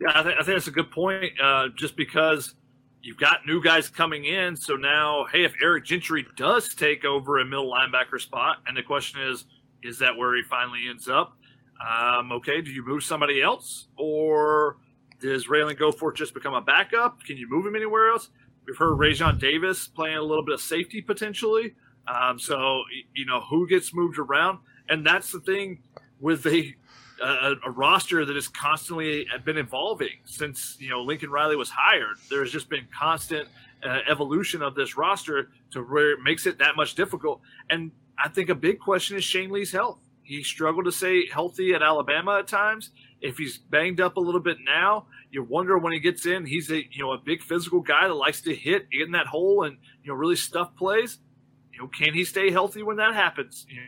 [SPEAKER 3] Yeah, I, th- I think that's a good point. Uh, just because you've got new guys coming in, so now, hey, if Eric Gentry does take over a middle linebacker spot, and the question is, is that where he finally ends up? Um, okay, do you move somebody else, or does Ralen Goforth just become a backup? Can you move him anywhere else? We've heard Raesjon Davis playing a little bit of safety potentially. Um, so you know who gets moved around, and that's the thing with a, a, a roster that has constantly been evolving since you know Lincoln Riley was hired. There's just been constant uh, evolution of this roster to where it makes it that much difficult. And I think a big question is Shane Lee's health. He struggled to stay healthy at Alabama at times. If he's banged up a little bit now, you wonder when he gets in. He's a you know a big physical guy that likes to hit, get in that hole, and you know really stuff plays. You know, can he stay healthy when that happens? You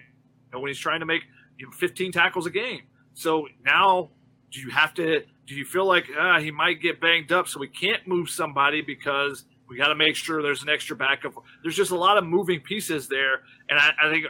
[SPEAKER 3] know, when he's trying to make you know 15 tackles a game. So now, do you have to? Do you feel like uh, he might get banged up, so we can't move somebody because we got to make sure there's an extra backup. There's just a lot of moving pieces there, and I, I think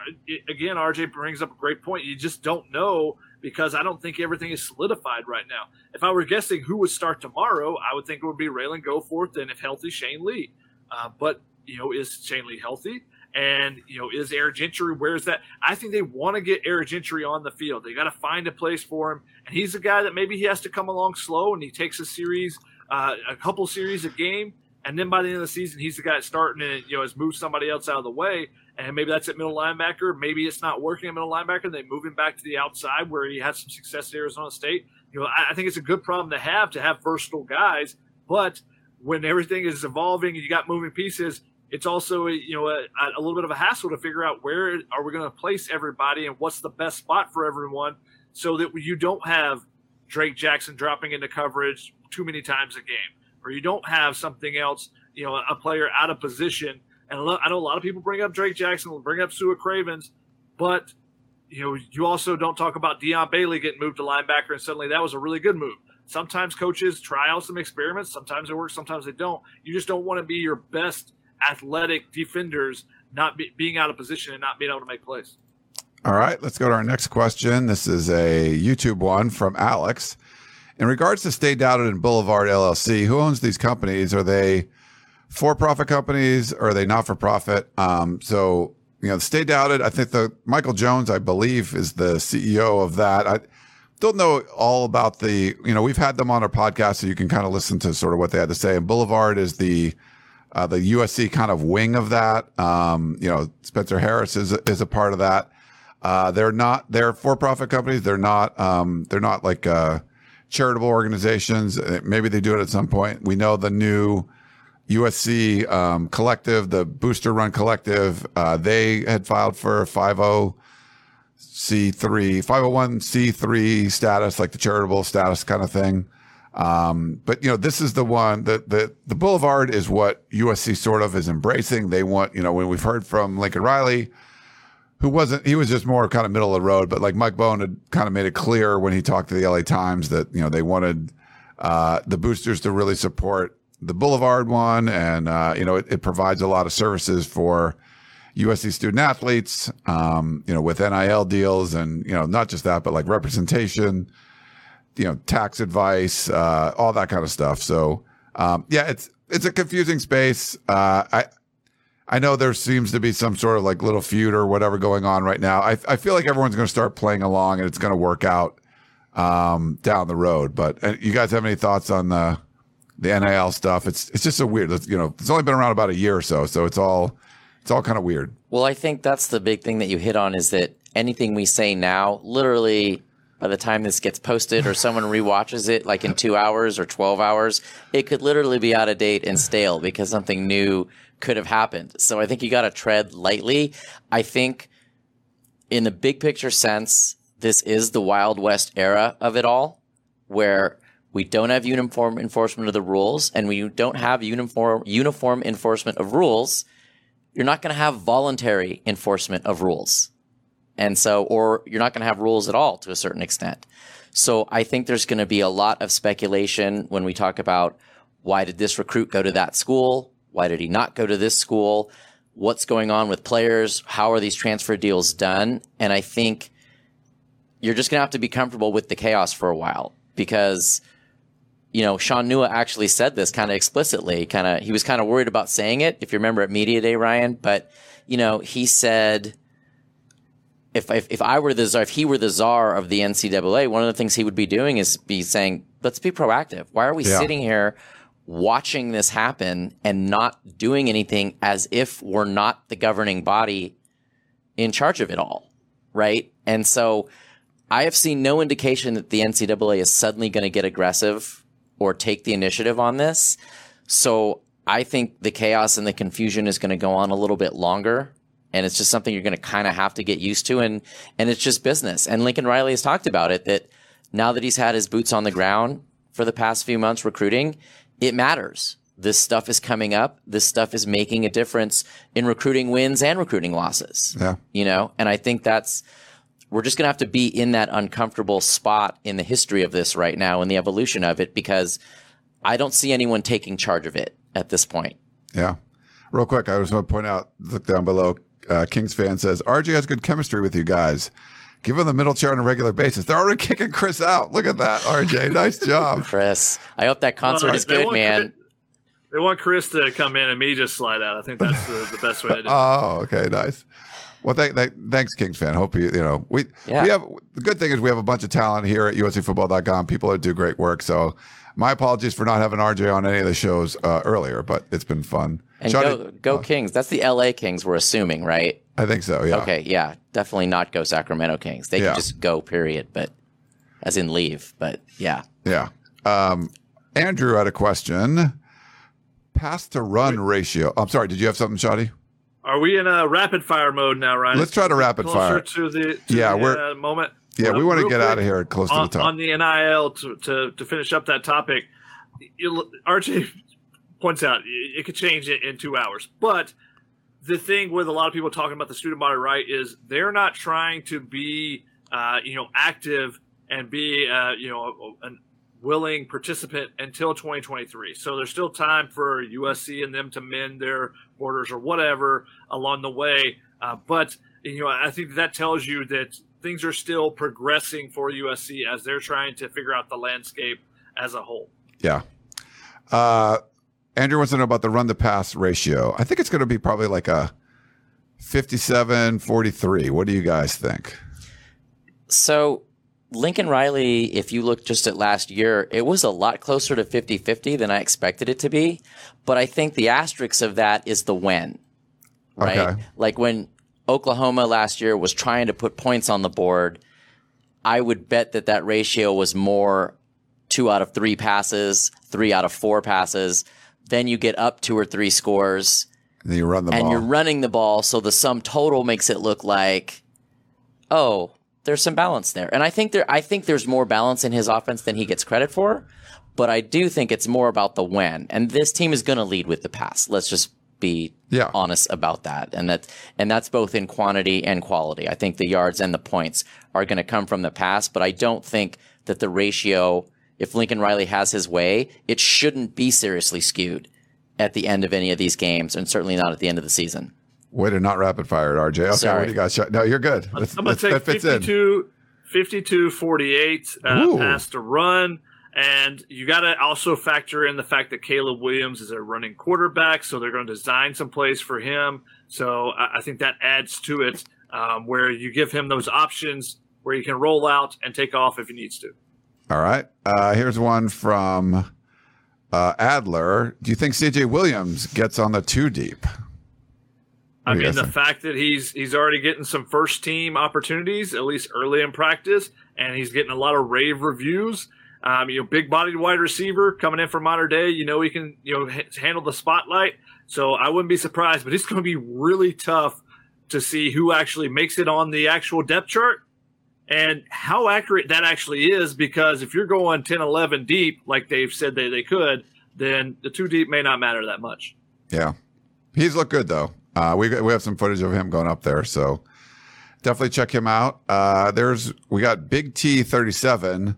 [SPEAKER 3] again, RJ brings up a great point. You just don't know because I don't think everything is solidified right now. If I were guessing who would start tomorrow, I would think it would be Ralen Goforth and if healthy, Shane Lee. Uh, but you know, is Shane Lee healthy? And you know, is Eric Gentry? Where's that? I think they want to get Eric Gentry on the field. They got to find a place for him, and he's a guy that maybe he has to come along slow and he takes a series, uh, a couple series a game and then by the end of the season, he's the guy starting and you know has moved somebody else out of the way. And maybe that's at middle linebacker. Maybe it's not working at middle linebacker. They move him back to the outside where he had some success at Arizona State. You know, I, I think it's a good problem to have to have versatile guys. But when everything is evolving and you got moving pieces, it's also you know a, a little bit of a hassle to figure out where are we going to place everybody and what's the best spot for everyone, so that you don't have Drake Jackson dropping into coverage too many times a game, or you don't have something else, you know, a player out of position. And I know a lot of people bring up Drake Jackson, bring up Sua Cravens, but you know, you also don't talk about Dion Bailey getting moved to linebacker, and suddenly that was a really good move. Sometimes coaches try out some experiments. Sometimes it works. Sometimes they don't. You just don't want to be your best athletic defenders not be, being out of position and not being able to make plays.
[SPEAKER 1] All right, let's go to our next question. This is a YouTube one from Alex. In regards to Stay Doubted and Boulevard LLC, who owns these companies? Are they for-profit companies? Or are they not-for-profit? Um, so you know, Stay Doubted. I think the Michael Jones, I believe, is the CEO of that. I don't know all about the. You know, we've had them on our podcast, so you can kind of listen to sort of what they had to say. And Boulevard is the uh, the USC kind of wing of that. Um, you know, Spencer Harris is is a part of that. Uh, they're not they're for profit companies. They're not um, they're not like uh, charitable organizations. Maybe they do it at some point. We know the new USC um, collective, the Booster Run Collective, uh, they had filed for 50C3, 501C3 status, like the charitable status kind of thing. Um, but you know, this is the one that the, the Boulevard is what USC sort of is embracing. They want, you know, when we've heard from Lincoln Riley, who wasn't, he was just more kind of middle of the road, but like Mike Bohn had kind of made it clear when he talked to the LA Times that, you know, they wanted, uh, the boosters to really support the Boulevard one, and uh, you know it, it, provides a lot of services for USC student athletes. Um, you know, with NIL deals, and you know not just that, but like representation, you know, tax advice, uh, all that kind of stuff. So um, yeah, it's it's a confusing space. Uh, I. I know there seems to be some sort of like little feud or whatever going on right now. I, I feel like everyone's going to start playing along and it's going to work out um, down the road. But uh, you guys have any thoughts on the the NIL stuff. It's it's just so weird. You know, it's only been around about a year or so, so it's all it's all kind of weird.
[SPEAKER 2] Well, I think that's the big thing that you hit on is that anything we say now, literally by the time this gets posted or someone re-watches it like in 2 hours or 12 hours, it could literally be out of date and stale because something new could have happened. So I think you got to tread lightly. I think in the big picture sense, this is the Wild West era of it all where we don't have uniform enforcement of the rules and we don't have uniform uniform enforcement of rules, you're not going to have voluntary enforcement of rules. And so or you're not going to have rules at all to a certain extent. So I think there's going to be a lot of speculation when we talk about why did this recruit go to that school? Why did he not go to this school? What's going on with players? How are these transfer deals done? And I think you're just going to have to be comfortable with the chaos for a while because you know, Sean Nua actually said this kind of explicitly. Kind of, he was kind of worried about saying it, if you remember at media day, Ryan. But you know, he said, if if, if I were the czar, if he were the czar of the NCAA, one of the things he would be doing is be saying, let's be proactive. Why are we yeah. sitting here? watching this happen and not doing anything as if we're not the governing body in charge of it all. Right. And so I have seen no indication that the NCAA is suddenly going to get aggressive or take the initiative on this. So I think the chaos and the confusion is going to go on a little bit longer. And it's just something you're going to kind of have to get used to. And, and it's just business. And Lincoln Riley has talked about it that now that he's had his boots on the ground for the past few months recruiting, it matters. This stuff is coming up. This stuff is making a difference in recruiting wins and recruiting losses.
[SPEAKER 1] Yeah.
[SPEAKER 2] You know, and I think that's, we're just going to have to be in that uncomfortable spot in the history of this right now and the evolution of it because I don't see anyone taking charge of it at this point.
[SPEAKER 1] Yeah. Real quick, I just want to point out, look down below. Uh, Kings fan says, RJ has good chemistry with you guys. Give him the middle chair on a regular basis. They're already kicking Chris out. Look at that, RJ. Nice job.
[SPEAKER 2] Chris. I hope that concert uh, is good, man.
[SPEAKER 3] Chris, they want Chris to come in and me just slide out. I think that's the, the best way to do it.
[SPEAKER 1] oh, okay. Nice. Well, thank, thank, thanks, Kings fan. Hope you, you know, we, yeah. we have, the good thing is we have a bunch of talent here at USCFootball.com. People that do great work. So my apologies for not having RJ on any of the shows uh, earlier, but it's been fun.
[SPEAKER 2] And go, go uh, Kings. That's the LA Kings, we're assuming, right?
[SPEAKER 1] I think so, yeah.
[SPEAKER 2] Okay, yeah. Definitely not go Sacramento Kings. They yeah. can just go, period, but as in leave. But yeah.
[SPEAKER 1] Yeah. Um, Andrew had a question. pass to run ratio. I'm sorry. Did you have something, Shoddy?
[SPEAKER 3] Are we in a rapid fire mode now, Ryan?
[SPEAKER 1] Let's try to rapid
[SPEAKER 3] Closer
[SPEAKER 1] fire.
[SPEAKER 3] to the to
[SPEAKER 1] Yeah,
[SPEAKER 3] the,
[SPEAKER 1] we're-
[SPEAKER 3] uh, moment.
[SPEAKER 1] Yeah, we want to get out of here close
[SPEAKER 3] on,
[SPEAKER 1] to the top.
[SPEAKER 3] on the NIL to, to to finish up that topic. You, RJ points out it, it could change it in two hours, but the thing with a lot of people talking about the student body right is they're not trying to be uh, you know active and be uh, you know a, a willing participant until 2023 so there's still time for usc and them to mend their borders or whatever along the way. Uh, but you know i think that tells you that things are still progressing for usc as they're trying to figure out the landscape as a whole.
[SPEAKER 1] Yeah. Uh, Andrew wants to know about the run to pass ratio. I think it's going to be probably like a 57 43. What do you guys think?
[SPEAKER 2] So Lincoln Riley, if you look just at last year, it was a lot closer to 50 50 than I expected it to be. But I think the asterisk of that is the when, right?
[SPEAKER 1] Okay.
[SPEAKER 2] Like when Oklahoma last year was trying to put points on the board, I would bet that that ratio was more two out of three passes, three out of four passes. Then you get up two or three scores
[SPEAKER 1] And then you run the
[SPEAKER 2] and
[SPEAKER 1] ball.
[SPEAKER 2] you're running the ball, so the sum total makes it look like, oh, there's some balance there. And I think there, I think there's more balance in his offense than he gets credit for. But I do think it's more about the when. And this team is going to lead with the pass. Let's just be
[SPEAKER 1] Yeah.
[SPEAKER 2] honest about that. And that, and that's both in quantity and quality. I think the yards and the points are going to come from the pass. But I don't think that the ratio, if Lincoln Riley has his way, it shouldn't be seriously skewed at the end of any of these games, and certainly not at the end of the season.
[SPEAKER 1] Way to not rapid fire it, RJ. Okay, what
[SPEAKER 2] Sorry.
[SPEAKER 1] do you got? Shot? No, you're good. That's-
[SPEAKER 3] I'm
[SPEAKER 1] gonna
[SPEAKER 3] take 52, 52 48 uh, pass to run. And you got to also factor in the fact that Caleb Williams is a running quarterback, so they're going to design some plays for him. So I, I think that adds to it, um, where you give him those options where he can roll out and take off if he needs to.
[SPEAKER 1] All right. Uh, here's one from uh, Adler. Do you think CJ Williams gets on the two deep?
[SPEAKER 3] I
[SPEAKER 1] What do you
[SPEAKER 3] mean, the fact that he's he's already getting some first team opportunities, at least early in practice, and he's getting a lot of rave reviews. Um, you know, big bodied wide receiver coming in from Mater Dei. You know, he can you know h- handle the spotlight. So I wouldn't be surprised, but it's going to be really tough to see who actually makes it on the actual depth chart and how accurate that actually is. Because if you're going 10, 11 deep, like they've said they, they could, then the two deep may not matter that much.
[SPEAKER 1] Yeah. He's looked good, though. Uh, we, we have some footage of him going up there. So definitely check him out. Uh, there's We got Big T 37.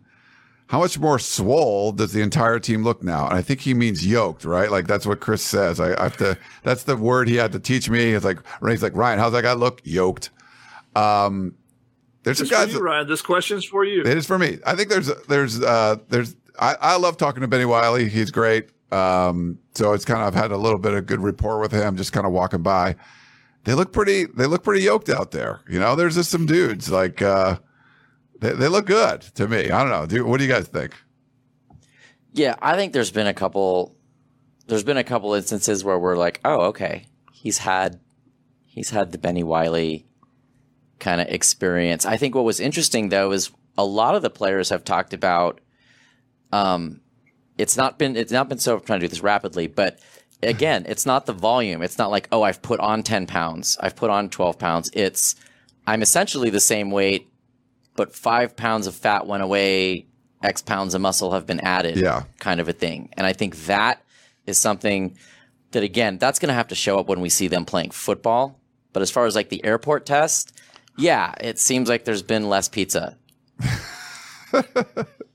[SPEAKER 1] How much more swole does the entire team look now? And I think he means yoked, right? Like that's what Chris says. I, I have to. That's the word he had to teach me. It's like he's like Ryan. How's that guy look? Yoked. Um, there's some
[SPEAKER 3] This for
[SPEAKER 1] guys.
[SPEAKER 3] you, Ryan. This question's for you.
[SPEAKER 1] It is for me. I think there's there's uh there's I, I love talking to Bennie Wylie. He's great. Um, so it's kind of I've had a little bit of good rapport with him, just kind of walking by. They look pretty. They look pretty yoked out there. You know, there's just some dudes like uh, they they look good to me. I don't know. Do, what do you guys think?
[SPEAKER 2] Yeah, I think there's been a couple there's been a couple instances where we're like, "Oh, okay. He's had he's had the Bennie Wylie kind of experience." I think what was interesting though is a lot of the players have talked about um it's not been it's not been so I'm trying to do this rapidly, but again, it's not the volume. It's not like, "Oh, I've put on 10 pounds. I've put on 12 pounds." It's I'm essentially the same weight, but 5 pounds of fat went away, X pounds of muscle have been added
[SPEAKER 1] Yeah.
[SPEAKER 2] kind of a thing. And I think that is something that again, that's going to have to show up when we see them playing football. But as far as like the airport test, yeah, it seems like there's been less pizza.
[SPEAKER 1] I,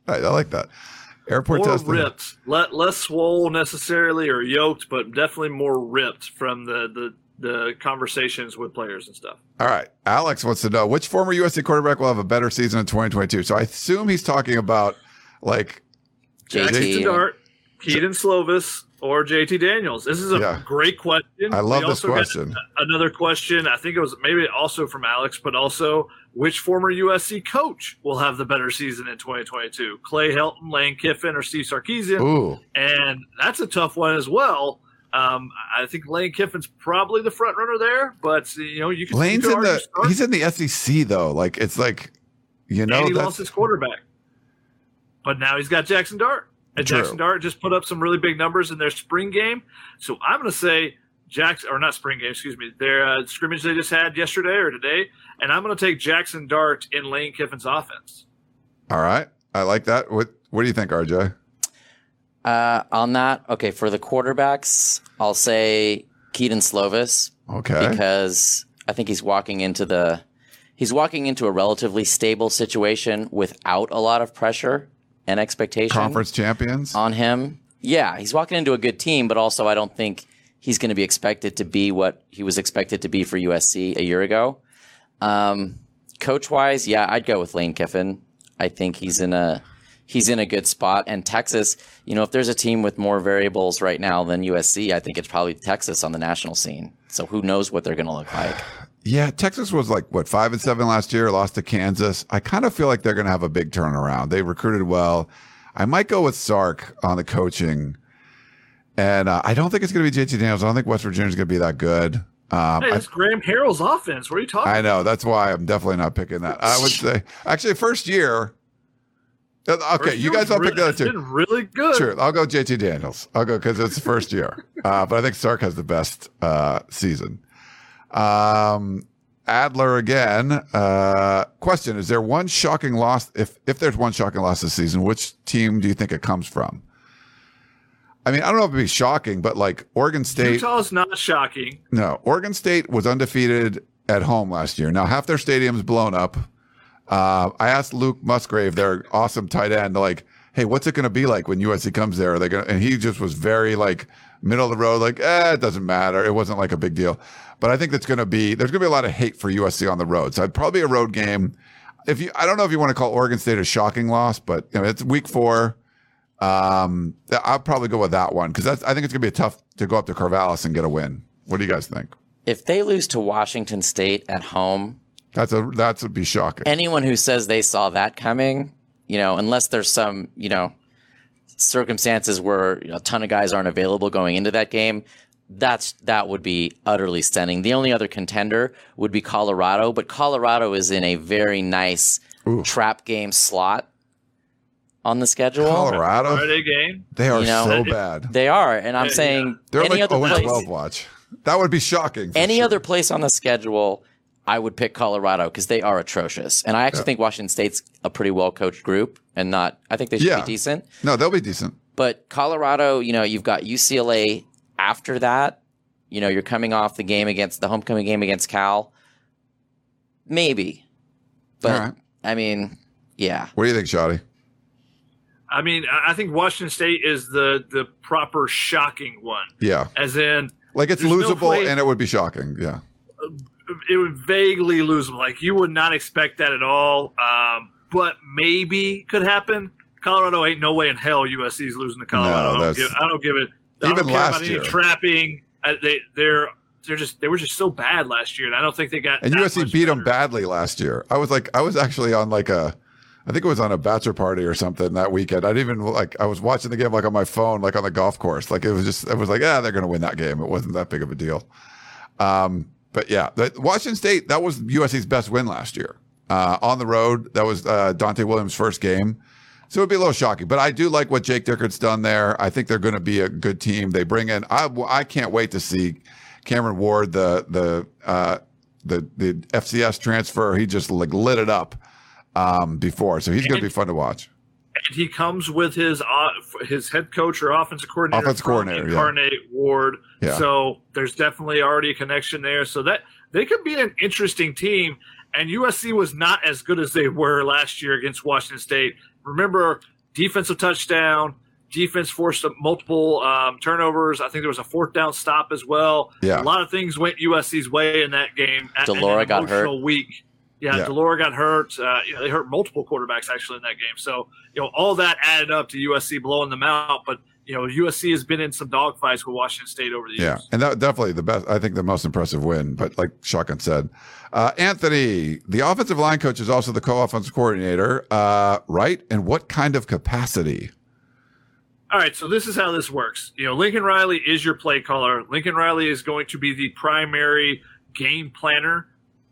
[SPEAKER 1] I like that. Airport
[SPEAKER 3] More
[SPEAKER 1] testing.
[SPEAKER 3] ripped, Le- less swole necessarily or yoked, but definitely more ripped from the, the the conversations with players and stuff.
[SPEAKER 1] All right. Alex wants to know which former USC quarterback will have a better season in 2022. So I assume he's talking about like
[SPEAKER 3] Jackson Dart, Kedon Slovis, or JT Daniels. This is a
[SPEAKER 1] Yeah.
[SPEAKER 3] great question.
[SPEAKER 1] I love
[SPEAKER 3] We
[SPEAKER 1] this question.
[SPEAKER 3] Another question, I think it was maybe also from Alex, but also which former USC coach will have the better season in 2022? Clay Helton, Lane Kiffin, or Steve Sarkisian?
[SPEAKER 1] Ooh.
[SPEAKER 3] and that's a tough one as well. Um, I think Lane Kiffin's probably the front runner there, but you know you can.
[SPEAKER 1] Lane's in the
[SPEAKER 3] Stark,
[SPEAKER 1] he's in the SEC though. Like it's like you know
[SPEAKER 3] and he lost his quarterback, but now he's got Jackson Dart. And
[SPEAKER 1] True.
[SPEAKER 3] Jackson Dart just put up some really big numbers in their spring game. So I'm going to say Jackson, or not spring game, excuse me, their uh, scrimmage they just had yesterday or today. And I'm going to take Jackson Dart in Lane Kiffin's offense.
[SPEAKER 1] All right. I like that. What What do you think, RJ?
[SPEAKER 2] Uh, on that, okay, for the quarterbacks, I'll say Kedon Slovis
[SPEAKER 1] Okay.
[SPEAKER 2] because I think he's walking into the he's walking into a relatively stable situation without a lot of pressure and expectation
[SPEAKER 1] Conference champions.
[SPEAKER 2] on him. Yeah, he's walking into a good team, but also I don't think he's going to be expected to be what he was expected to be for USC a year ago. Um, coach wise, yeah, I'd go with Lane Kiffin. I think he's in a he's in a good spot. And Texas, you know, if there's a team with more variables right now than USC, I think it's probably Texas on the national scene. So who knows what they're going to look like?
[SPEAKER 1] Yeah, Texas was like what five and seven last year, lost to Kansas. I kind of feel like they're going to have a big turnaround. They recruited well. I might go with Sark on the coaching, and uh, I don't think it's going to be JT Daniels. I don't think West Virginia's going to be that good. Um,
[SPEAKER 3] Hey,
[SPEAKER 1] I,
[SPEAKER 3] Graham Harrell's offense. What are you talking
[SPEAKER 1] I
[SPEAKER 3] about?
[SPEAKER 1] know that's why I'm definitely not picking that. I would say actually first year. uh, Okay,
[SPEAKER 3] First
[SPEAKER 1] you guys all
[SPEAKER 3] really-
[SPEAKER 1] pick other two.
[SPEAKER 3] been really good.
[SPEAKER 1] Sure, I'll go JT Daniels. I'll go because it's the first year. Uh, but I think Sark has the best uh, season. Um, Adler again. Uh, question: Is there one shocking loss? If if there's one shocking loss this season, which team do you think it comes from? I mean, I don't know if it'd be shocking, but like Oregon State.
[SPEAKER 3] Utah's not shocking.
[SPEAKER 1] No, Oregon State was undefeated at home last year. Now half their stadium's blown up. Uh, I asked Luke Musgrave, their awesome tight end, like, "Hey, what's it going to be like when USC comes there?" Are they going? And he just was very like middle of the road, like, "Eh, it doesn't matter. It wasn't like a big deal." But I think that's going to be there's going to be a lot of hate for USC on the road. So it'd probably be a road game. If you, I don't know if you want to call Oregon State a shocking loss, but you know, it's week four. Um, I'll probably go with that one because that's I think it's going to be tough to go up to Corvallis and get a win. What do you guys think?
[SPEAKER 2] If they lose to Washington State at home,
[SPEAKER 1] That's a that's would be shocking.
[SPEAKER 2] anyone who says they saw that coming, you know, unless there's some, you know, circumstances where you know, a ton of guys aren't available going into that game, that's that would be utterly stunning. The only other contender would be Colorado, but Colorado is in a very nice trap game slot on the schedule.
[SPEAKER 1] Colorado,
[SPEAKER 3] Friday game.
[SPEAKER 1] they are
[SPEAKER 2] You know,
[SPEAKER 1] so bad.
[SPEAKER 2] They are, and I'm
[SPEAKER 3] Yeah,
[SPEAKER 2] saying
[SPEAKER 1] They're
[SPEAKER 2] any
[SPEAKER 1] like
[SPEAKER 2] other
[SPEAKER 1] 0 and
[SPEAKER 2] place,
[SPEAKER 1] 12 watch. That would be shocking.
[SPEAKER 2] any
[SPEAKER 1] sure.
[SPEAKER 2] other place on the schedule, I would pick Colorado because they are atrocious. And I actually think Washington State's a pretty well coached group and not, I think they should
[SPEAKER 1] Yeah.
[SPEAKER 2] be decent.
[SPEAKER 1] No, they'll be decent.
[SPEAKER 2] But Colorado, you know, you've got UCLA after that. You know, you're coming off the game against the homecoming game against Cal. Maybe. But
[SPEAKER 1] All right.
[SPEAKER 2] I mean, yeah.
[SPEAKER 1] What do you think, Shotty?
[SPEAKER 3] I mean, I I think Washington State is the the proper shocking one,
[SPEAKER 1] Yeah,
[SPEAKER 3] as in
[SPEAKER 1] like it's
[SPEAKER 3] There's no
[SPEAKER 1] losable
[SPEAKER 3] play-
[SPEAKER 1] and it would be shocking. Yeah,
[SPEAKER 3] it would vaguely losable. Like you would not expect that at all. Um, but maybe could happen. Colorado ain't no way in hell USC's losing to Colorado.
[SPEAKER 1] No,
[SPEAKER 3] I, don't give, I don't give it. I
[SPEAKER 1] Even last year.
[SPEAKER 3] trapping. They they're they're just they were just so bad last year, and I don't think they got.
[SPEAKER 1] and USC beat them badly last year. I was like, I was actually on like a, I think it was on a bachelor party or something that weekend. I didn't even like. I was watching the game like on my phone, like on the golf course. Like it was just, it was like, yeah, they're going to win that game. It wasn't that big of a deal. Um, but yeah, the, Washington State that was USC's best win last year uh, on the road. That was uh, Donte Williams' first game. So it would be a little shocking, but I do like what Jake Dickert's done there. I think they're going to be a good team. They bring in. I, I can't wait to see Cameron Ward, the the uh, the the FCS transfer. He just like lit it up um, before, so he's going to be fun to watch.
[SPEAKER 3] and he comes with his uh, his head coach or offensive coordinator,
[SPEAKER 1] Offensive coordinator, yeah.
[SPEAKER 3] Incarnate Word.
[SPEAKER 1] Yeah.
[SPEAKER 3] So there's definitely already a connection there. So that they could be an interesting team. And USC was not as good as they were last year against Washington State. Remember, defensive touchdown. Defense forced multiple um, turnovers. I think there was a fourth down stop as well.
[SPEAKER 1] Yeah.
[SPEAKER 3] A lot of things went USC's way in that game.
[SPEAKER 2] de
[SPEAKER 3] Laura
[SPEAKER 2] got hurt.
[SPEAKER 3] Week. Yeah,
[SPEAKER 1] Yeah.
[SPEAKER 3] de Laura got hurt. Uh, you know, they hurt multiple quarterbacks actually in that game. So, you know, all that added up to USC blowing them out. But, you know, USC has been in some dogfights with Washington State over the
[SPEAKER 1] Yeah,
[SPEAKER 3] years.
[SPEAKER 1] Yeah, and that definitely the best. I think the most impressive win. But like Shotgun said, uh, Anthony, the offensive line coach is also the co-offensive coordinator, uh, right? And what kind of capacity?
[SPEAKER 3] All right, so this is how this works. You know, Lincoln Riley is your play caller. Lincoln Riley is going to be the primary game planner.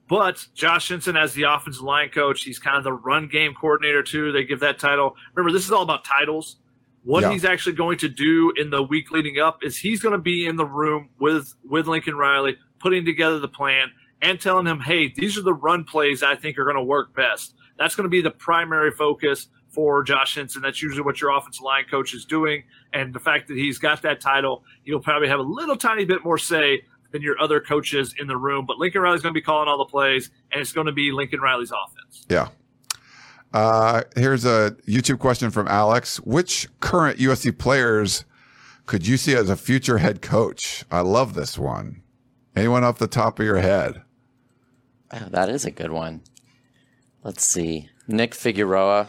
[SPEAKER 3] But Josh Henson as the offensive line coach, he's kind of the run game coordinator too. They give that title. Remember, this is all about titles. What
[SPEAKER 1] Yeah.
[SPEAKER 3] he's actually going to do in the week leading up is he's going to be in the room with with Lincoln Riley, putting together the plan and telling him, "Hey, these are the run plays I think are going to work best." That's going to be the primary focus for Josh Henson. That's usually what your offensive line coach is doing, and the fact that he's got that title, he'll probably have a little tiny bit more say than your other coaches in the room. But Lincoln Riley's going to be calling all the plays, and it's going to be Lincoln Riley's offense.
[SPEAKER 1] Yeah. Uh, here's a YouTube question from Alex. Which current USC players could you see as a future head coach? I love this one. Anyone off the top of your head?
[SPEAKER 2] Oh, that is a good one. Let's see. Nick Figueroa.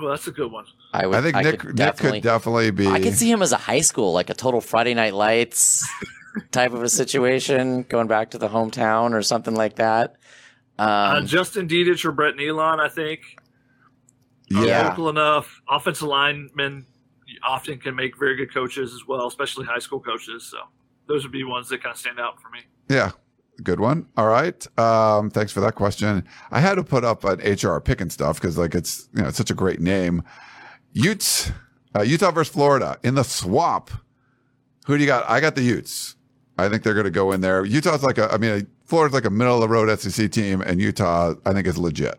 [SPEAKER 3] Oh, that's a good one.
[SPEAKER 2] I would.
[SPEAKER 1] I think Nick
[SPEAKER 2] could
[SPEAKER 1] Nick could definitely be.
[SPEAKER 2] I could see him as a high school, like a total Friday Night Lights type of a situation, going back to the hometown or something like that.
[SPEAKER 3] Uh,
[SPEAKER 2] Um,
[SPEAKER 3] Justin Dedich or Brett Neilon, I think.
[SPEAKER 1] yeah.
[SPEAKER 3] local enough. Offensive linemen often can make very good coaches as well, especially high school coaches. So those would be ones that kind of stand out for me.
[SPEAKER 1] Yeah. Good one. All right. Um, thanks for that question. I had to put up an HR picking stuff because like it's you know it's such a great name. Utes, uh, Utah versus Florida in the swamp. Who do you got? I got the Utes. I think they're going to go in there. Utah's like a, I mean, Florida's like a middle of the road SEC team, and Utah, I think, is legit.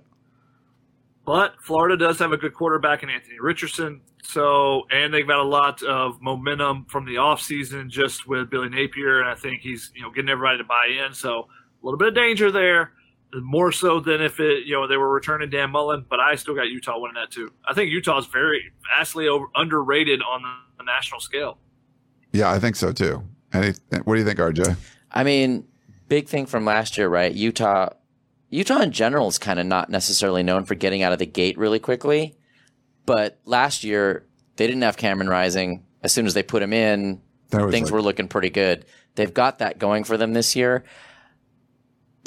[SPEAKER 3] But Florida does have a good quarterback in Anthony Richardson. So, and they've got a lot of momentum from the offseason just with Billy Napier. And I think he's, you know, getting everybody to buy in. So, a little bit of danger there, more so than if it, you know, they were returning Dan Mullen. But I still got Utah winning that too. I think Utah's very vastly over, underrated on the, the national scale.
[SPEAKER 1] Yeah, I think so too. Any, what do you think, RJ?
[SPEAKER 2] I mean, big thing from last year, right? Utah, Utah in general is kind of not necessarily known for getting out of the gate really quickly. But last year, they didn't have Cameron Rising. As soon as they put him in, things
[SPEAKER 1] like-
[SPEAKER 2] were looking pretty good. They've got that going for them this year.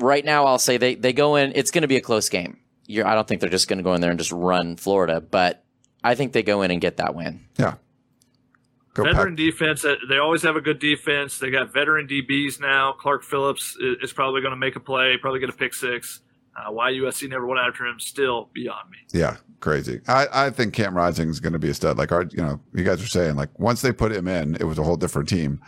[SPEAKER 2] Right now, I'll say they, they go in, it's going to be a close game. You're, I don't think they're just going to go in there and just run Florida, but I think they go in and get that win.
[SPEAKER 1] Yeah. Go
[SPEAKER 3] veteran
[SPEAKER 1] Pack.
[SPEAKER 3] defense. uh, They always have a good defense. They got veteran DBs now. Clark Phillips is probably going to make a play, probably get a pick six. Uh, why USC never went after him, still beyond me.
[SPEAKER 1] Yeah, crazy. I, I think Cam Rising is going to be a stud. Like our, you know, you guys are saying, like once they put him in, it was a whole different team.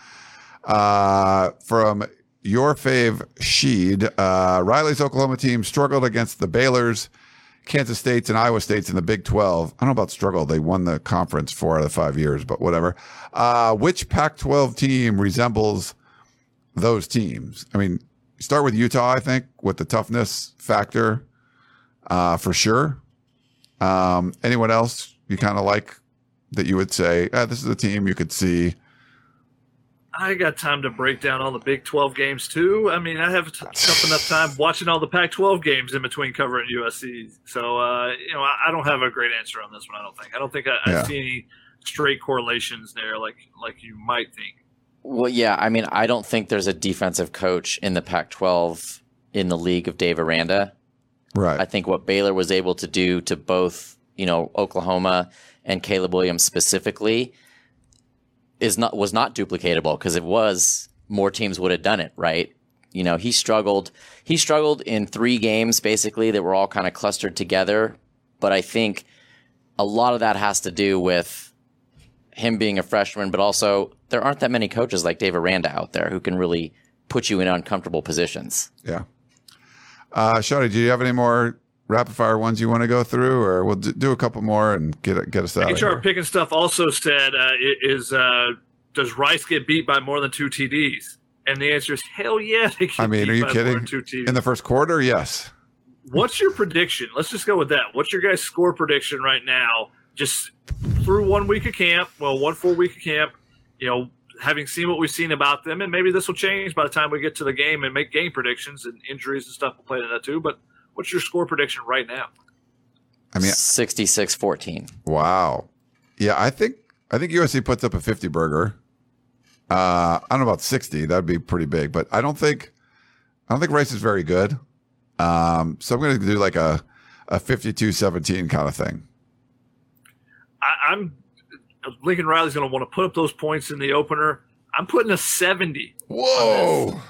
[SPEAKER 1] Uh, from your fave Sheed, uh, Riley's Oklahoma team struggled against the Baylor's, Kansas State's, and Iowa State's in the Big 12. I don't know about struggle. They won the conference four out of five years, but whatever. Uh, which Pac 12 team resembles those teams? I mean, start with Utah, I think, with the toughness factor, uh, for sure. Um, anyone else you kind of like that you would say, ah, this is a team you could see?
[SPEAKER 3] I got time to break down all the Big 12 games too. I mean, I have t- tough enough time watching all the Pac 12 games in between covering USC. So, uh, you know, I, I don't have a great answer on this one. I don't think. I don't think I,
[SPEAKER 1] Yeah.
[SPEAKER 3] I see any straight correlations there, like like you might think.
[SPEAKER 2] Well, yeah. I mean, I don't think there's a defensive coach in the Pac 12 in the league of Dave Aranda.
[SPEAKER 1] Right.
[SPEAKER 2] I think what Baylor was able to do to both, you know, Oklahoma and Caleb Williams specifically is not was not duplicatable because it was more teams would have done it, right? You know, he struggled he struggled in 3 games basically that were all kind of clustered together, but I think a lot of that has to do with him being a freshman, but also there aren't that many coaches like Dave Aranda out there who can really put you in uncomfortable positions.
[SPEAKER 1] yeah. Uh, do you have any more rapid fire ones you want to go through, or we'll do a couple more and get get us out of
[SPEAKER 3] HR picking stuff also said, uh, is uh, does Rice get beat by more than two TDs? And the answer is hell yeah.
[SPEAKER 1] I mean, are you kidding?
[SPEAKER 3] Two TDs.
[SPEAKER 1] In the first quarter, yes.
[SPEAKER 3] What's your prediction? Let's just go with that. What's your guys' score prediction right now? Just through one week of camp, well, one full week of camp, you know, having seen what we've seen about them, and maybe this will change by the time we get to the game and make game predictions and injuries and stuff will play into that too. But what's your score prediction right now?
[SPEAKER 1] I mean,
[SPEAKER 2] 66-14.
[SPEAKER 1] wow. Yeah, I think I think USC puts up a fifty burger. Uh, I don't know about sixty. That'd be pretty big, but I don't think I don't think Rice is very good. Um, so I'm going to do like a a 52-17 kind of thing.
[SPEAKER 3] I, I'm Lincoln Riley's going to want to put up those points in the opener. I'm putting a 70
[SPEAKER 1] Whoa.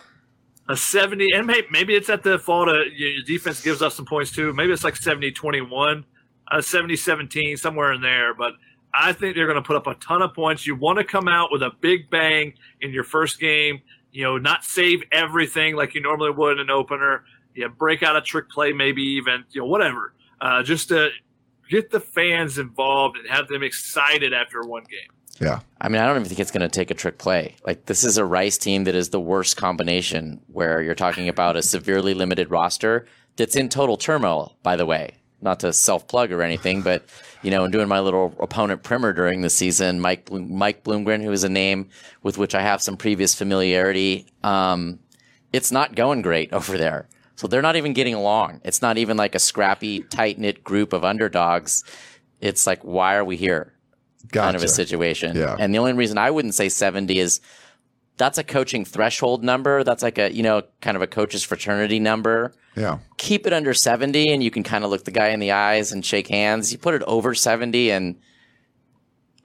[SPEAKER 3] A 70 and maybe, maybe it's at the fault of your defense gives up some points too maybe it's like 70 21 uh, 70 17 somewhere in there but I think they're going to put up a ton of points. You want to come out with a big bang in your first game. You know, not save everything like you normally would in an opener. You know, break out a trick play, maybe even you know whatever, uh, just to get the fans involved and have them excited after one game.
[SPEAKER 1] Yeah.
[SPEAKER 2] I mean, I don't even think it's going to take a trick play. Like, this is a Rice team that is the worst combination where you're talking about a severely limited roster that's in total turmoil, by the way. Not to self plug or anything, but, you know, in doing my little opponent primer during the season, Mike, Mike Bloomgren, who is a name with which I have some previous familiarity, um, it's not going great over there. So they're not even getting along. It's not even like a scrappy, tight knit group of underdogs. It's like, why are we here?
[SPEAKER 1] Gotcha.
[SPEAKER 2] kind of a situation.
[SPEAKER 1] Yeah.
[SPEAKER 2] And the only reason I wouldn't say 70 is that's a coaching threshold number. That's like a, you know, kind of a coach's fraternity number.
[SPEAKER 1] Yeah.
[SPEAKER 2] Keep it under 70 and you can kind of look the guy in the eyes and shake hands. You put it over 70 and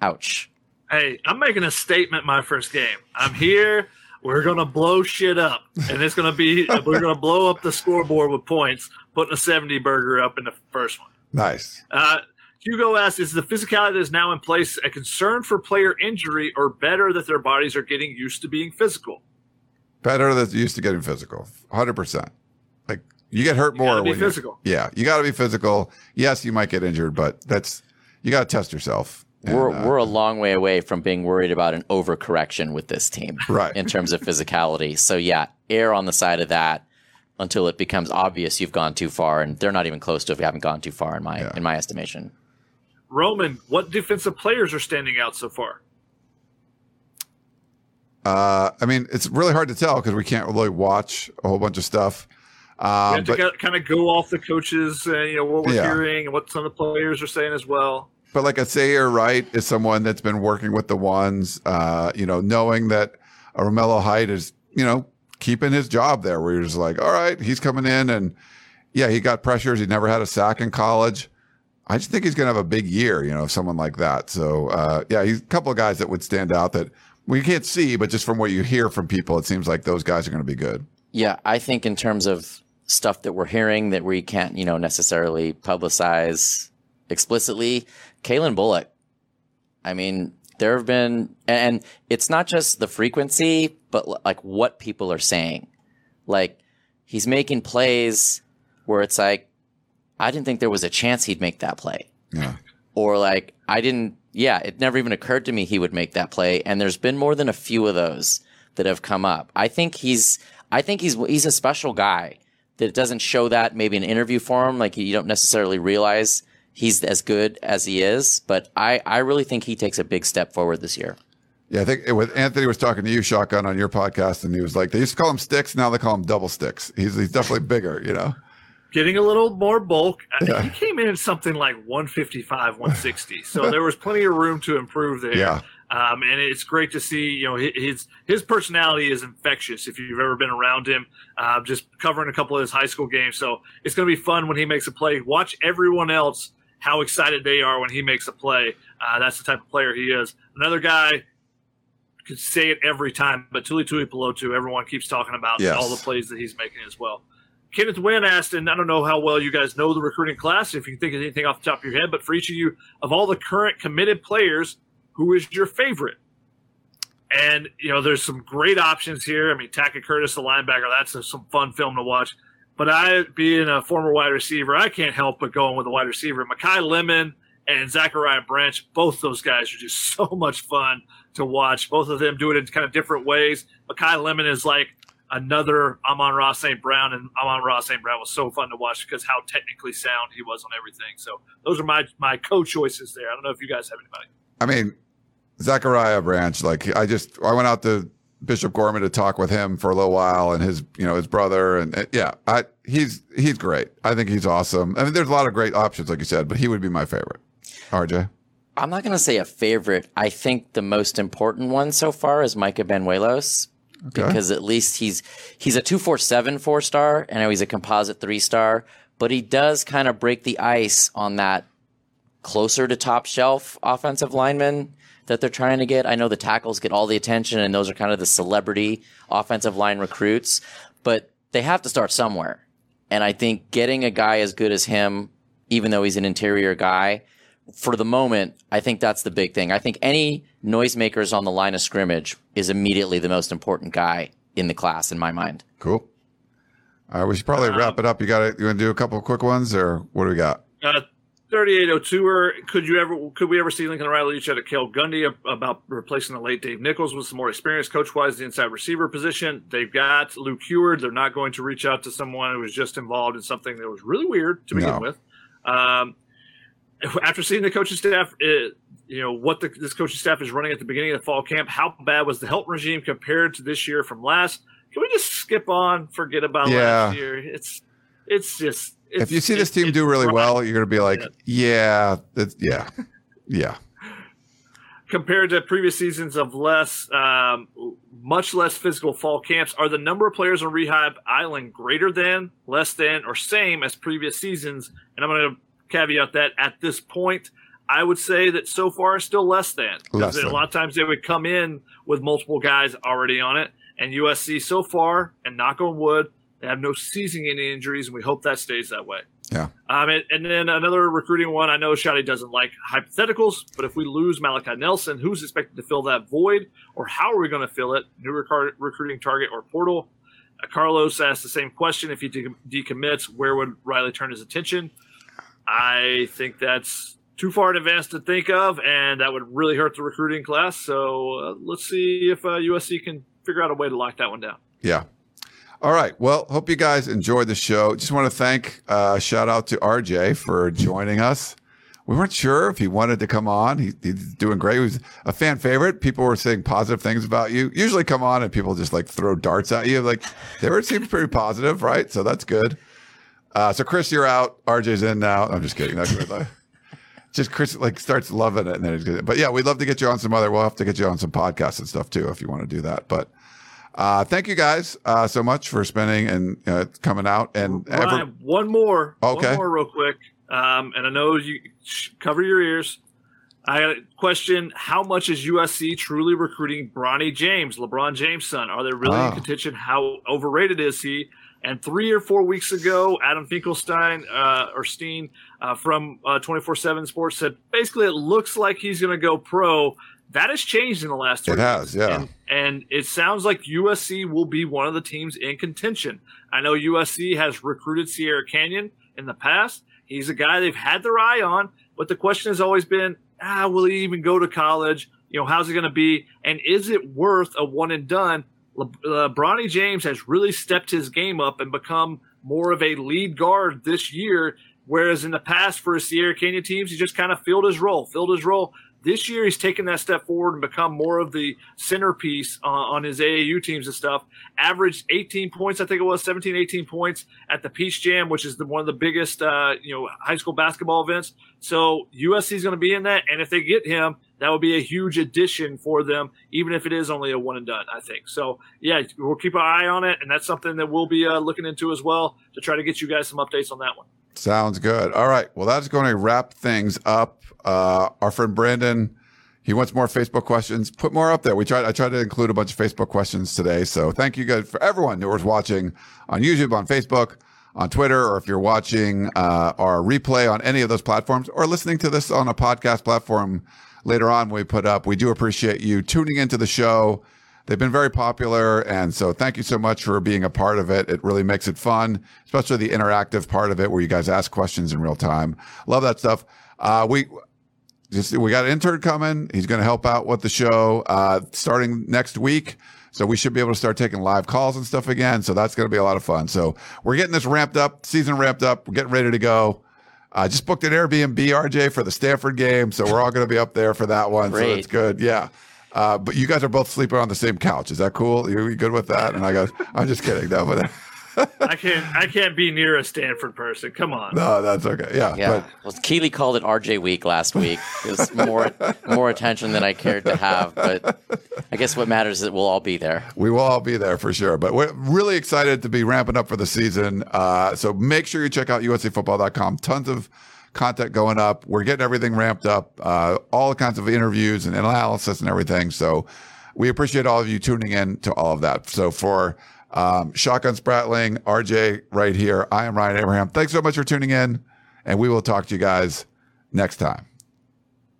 [SPEAKER 2] ouch.
[SPEAKER 3] Hey, I'm making a statement my first game. I'm here. We're gonna blow shit up, and it's gonna be we're gonna blow up the scoreboard with points, putting a 70 burger up in the first one.
[SPEAKER 1] Nice.
[SPEAKER 3] Uh, Hugo asks, is the physicality that is now in place a concern for player injury or better that their bodies are getting used to being physical?
[SPEAKER 1] Better than used to getting physical. 100%. Like, you get hurt
[SPEAKER 3] You
[SPEAKER 1] more
[SPEAKER 3] gotta be
[SPEAKER 1] when you're-
[SPEAKER 3] physical.
[SPEAKER 1] Yeah. You got to be physical. Yes, you might get injured, but that's, you got to test yourself. And,
[SPEAKER 2] We're,
[SPEAKER 1] uh,
[SPEAKER 2] we're a long way away from being worried about an overcorrection with this team
[SPEAKER 1] Right.
[SPEAKER 2] in terms of physicality. So yeah, err on the side of that until it becomes obvious you've gone too far and they're not even close to if you haven't gone too far in my
[SPEAKER 1] Yeah.
[SPEAKER 2] in my estimation.
[SPEAKER 3] Roman, what defensive players are standing out so far?
[SPEAKER 1] Uh, I mean, it's really hard to tell because we can't really watch a whole bunch of stuff.
[SPEAKER 3] We
[SPEAKER 1] Um,
[SPEAKER 3] have to
[SPEAKER 1] but,
[SPEAKER 3] kind of go off the coaches, uh, you know, what we're
[SPEAKER 1] Yeah.
[SPEAKER 3] hearing and what some of the players are saying as well.
[SPEAKER 1] but like Asayer Wright is someone that's been working with the ones, uh, you know, knowing that uh, Romello Height is, you know, keeping his job there where you're just like, all right, he's coming in and yeah, he got pressures. He never had a sack in college. I just think he's going to have a big year, you know, someone like that. So, uh, yeah, he's a couple of guys that would stand out that we can't see, but just from what you hear from people, it seems like those guys are going to be good.
[SPEAKER 2] Yeah, I think in terms of stuff that we're hearing that we can't, you know, necessarily publicize explicitly, Calen Bullock. I mean, there have been, and it's not just the frequency, but like what people are saying. Like he's making plays where it's like, I didn't think there was a chance he'd make that play
[SPEAKER 1] Yeah.
[SPEAKER 2] or like I didn't yeah, it never even occurred to me he would make that play and there's been more than a few of those that have come up. I think he's I think he's he's a special guy that doesn't show that maybe in interview form like you don't necessarily realize he's as good as he is, but I I really think he takes a big step forward this year.
[SPEAKER 1] Yeah, I think it was Anthony was talking to you, Shotgun, on your podcast, and he was like, they used to call him sticks, now they call him double sticks. He's he's definitely bigger, you know.
[SPEAKER 3] Getting a little more bulk.
[SPEAKER 1] Yeah.
[SPEAKER 3] He came in at something like 155, 160. so there was plenty of room to improve there.
[SPEAKER 1] Yeah.
[SPEAKER 3] Um, and it's great to see, you know, his his personality is infectious. If you've ever been around him, uh, just covering a couple of his high school games, so it's going to be fun when he makes a play. Watch everyone else how excited they are when he makes a play. Uh, that's the type of player he is. Another guy could say it every time, but Tuli Tuli Pelotu, everyone keeps talking about
[SPEAKER 1] Yes.
[SPEAKER 3] all the plays that he's making as well. Kenneth Wynn asked, and I don't know how well you guys know the recruiting class, if you think of anything off the top of your head, but for each of you, of all the current committed players, who is your favorite? And, you know, there's some great options here. I mean, Tackett Curtis, the linebacker, that's a, some fun film to watch. But I, being a former wide receiver, I can't help but going with a wide receiver. Makai Lemon and Zachariah Branch, both those guys are just so much fun to watch. Both of them do it in kind of different ways. Makai Lemon is like another Amon-Ra St. Brown, and Amon-Ra St. Brown was so fun to watch because how technically sound he was on everything. So those are my my co choices there. I don't know if you guys have anybody.
[SPEAKER 1] I mean, Zachariah Branch, like I just I went out to Bishop Gorman to talk with him for a little while and his you know his brother and uh, yeah, I he's he's great. I think he's awesome. I mean, there's a lot of great options, like you said, but he would be my favorite. RJ.
[SPEAKER 2] I'm not going to say a favorite. I think the most important one so far is Micah Banuelos
[SPEAKER 1] Okay.
[SPEAKER 2] because at least he's he's a two four seven four star. I know he's a composite three star, but he does kind of break the ice on that closer to top shelf offensive lineman that they're trying to get. I know the tackles get all the attention, and those are kind of the celebrity offensive line recruits, but they have to start somewhere. And I think getting a guy as good as him, even though he's an interior guy, for the moment, I think that's the big thing. I think any noisemakers on the line of scrimmage is immediately the most important guy in the class in my mind.
[SPEAKER 1] Cool. All right, we should probably wrap it up. You got to you want to do a couple quick ones, or what do we got?
[SPEAKER 3] Uh, Thirty-eight oh two. Or Could you ever? Could we ever see Lincoln Riley reach out to Cale Gundy about replacing the late Dave Nichols with some more experience, coach wise, the inside receiver position? They've got Luke Huard. They're not going to reach out to someone who was just involved in something that was really weird to begin
[SPEAKER 1] No.
[SPEAKER 3] with. Um, after seeing the coaching staff, uh you know what the, this coaching staff is running at the beginning of the fall camp. How bad was the help regime compared to this year from last? Can we just skip on, forget about
[SPEAKER 1] Yeah.
[SPEAKER 3] last year? It's it's just. It's,
[SPEAKER 1] if you see this team do really well, you're going to be like,
[SPEAKER 3] Yeah.
[SPEAKER 1] yeah, yeah, yeah.
[SPEAKER 3] compared to previous seasons of less, um, much less physical fall camps, are the number of players on Rehab Island greater than, less than, or same as previous seasons? And I'm going to caveat that at this point, I would say that so far still less than. Because a lot of times they would come in with multiple guys already on it. And USC so far, and knock on wood, they have no season any injuries, and we hope that stays that way.
[SPEAKER 1] Yeah.
[SPEAKER 3] Um, and, and then another recruiting one. I know Shotty doesn't like hypotheticals, but if we lose Malachi Nelson, who's expected to fill that void, or how are we going to fill it? New recar- recruiting target or portal? Uh, Carlos asked the same question. If he de- decommits, where would Riley turn his attention? I think that's too far in advance to think of, and that would really hurt the recruiting class. So uh, let's see if uh, USC can figure out a way to lock that one down.
[SPEAKER 1] Yeah. All right. Well, hope you guys enjoyed the show. Just want to thank, uh, shout out to RJ for joining us. We weren't sure if he wanted to come on. He, he's doing great. He was a fan favorite. People were saying positive things about you. Usually come on and people just like throw darts at you. Like they were seems pretty positive, right? So that's good. Uh, so Chris, you're out. RJ's in now. I'm just kidding. That's good. Just Chris like starts loving it, and then it's good. But yeah, we'd love to get you on some other. We'll have to get you on some podcasts and stuff too if you want to do that. But uh, thank you guys uh, so much for spending and uh, coming out. And ever-
[SPEAKER 3] one more.
[SPEAKER 1] Okay.
[SPEAKER 3] One more, real quick. Um, and I know you sh- cover your ears. I got a question: How much is USC truly recruiting Bronny James, LeBron James' son? Are they really
[SPEAKER 1] Oh.
[SPEAKER 3] in contention? How overrated is he? And three or four weeks ago, Adam Finkelstein uh, or Steen uh, from Twenty Four Seven Sports said basically it looks like he's going to go pro. That has changed in the last.
[SPEAKER 1] It has, yeah.
[SPEAKER 3] And, and it sounds like USC will be one of the teams in contention. I know USC has recruited Sierra Canyon in the past. He's a guy they've had their eye on, but the question has always been, ah, will he even go to college? You know, how's it going to be? And is it worth a one and done? Le- uh, James has really stepped his game up and become more of a lead guard this year, whereas in the past for his Sierra Canyon teams, he just kind of filled his role, filled his role. This year, he's taken that step forward and become more of the centerpiece uh, on his AAU teams and stuff. Averaged 18 points, I think it was 17, 18 points at the Peach Jam, which is the, one of the biggest, uh, you know, high school basketball events. So USC is going to be in that, and if they get him, that would be a huge addition for them, even if it is only a one and done. I think so. Yeah, we'll keep an eye on it, and that's something that we'll be uh, looking into as well to try to get you guys some updates on that one.
[SPEAKER 1] Sounds good. All right. Well, that's going to wrap things up. Uh, our friend Brandon, he wants more Facebook questions. Put more up there. We tried. I tried to include a bunch of Facebook questions today. So thank you guys for everyone who was watching on YouTube, on Facebook, on Twitter, or if you're watching uh, our replay on any of those platforms, or listening to this on a podcast platform later on we put up. We do appreciate you tuning into the show. They've been very popular. And so thank you so much for being a part of it. It really makes it fun, especially the interactive part of it where you guys ask questions in real time. Love that stuff. Uh, we, just, we got an intern coming. He's going to help out with the show, uh, starting next week. So we should be able to start taking live calls and stuff again. So that's going to be a lot of fun. So we're getting this ramped up, season ramped up. We're getting ready to go. I just booked an Airbnb, RJ, for the Stanford game. So we're all going to be up there for that one. So it's good. Yeah. Uh, but you guys are both sleeping on the same couch. Is that cool? You, you good with that? And I go, I'm just kidding. No, but
[SPEAKER 3] I can't. I can't be near a Stanford person. Come on.
[SPEAKER 1] no, that's okay. Yeah.
[SPEAKER 2] Yeah. well, Keeley called it RJ Week last week. It was more more attention than I cared to have, but I guess what matters is that we'll all be there.
[SPEAKER 1] We will all be there for sure. But we're really excited to be ramping up for the season. Uh, so make sure you check out USCfootball.com. Tons of content going up. We're getting everything ramped up, uh, all kinds of interviews and analysis and everything. So we appreciate all of you tuning in to all of that. So for um, Shotgun Spratling, RJ right here, I am Ryan Abraham. Thanks so much for tuning in, and we will talk to you guys next time.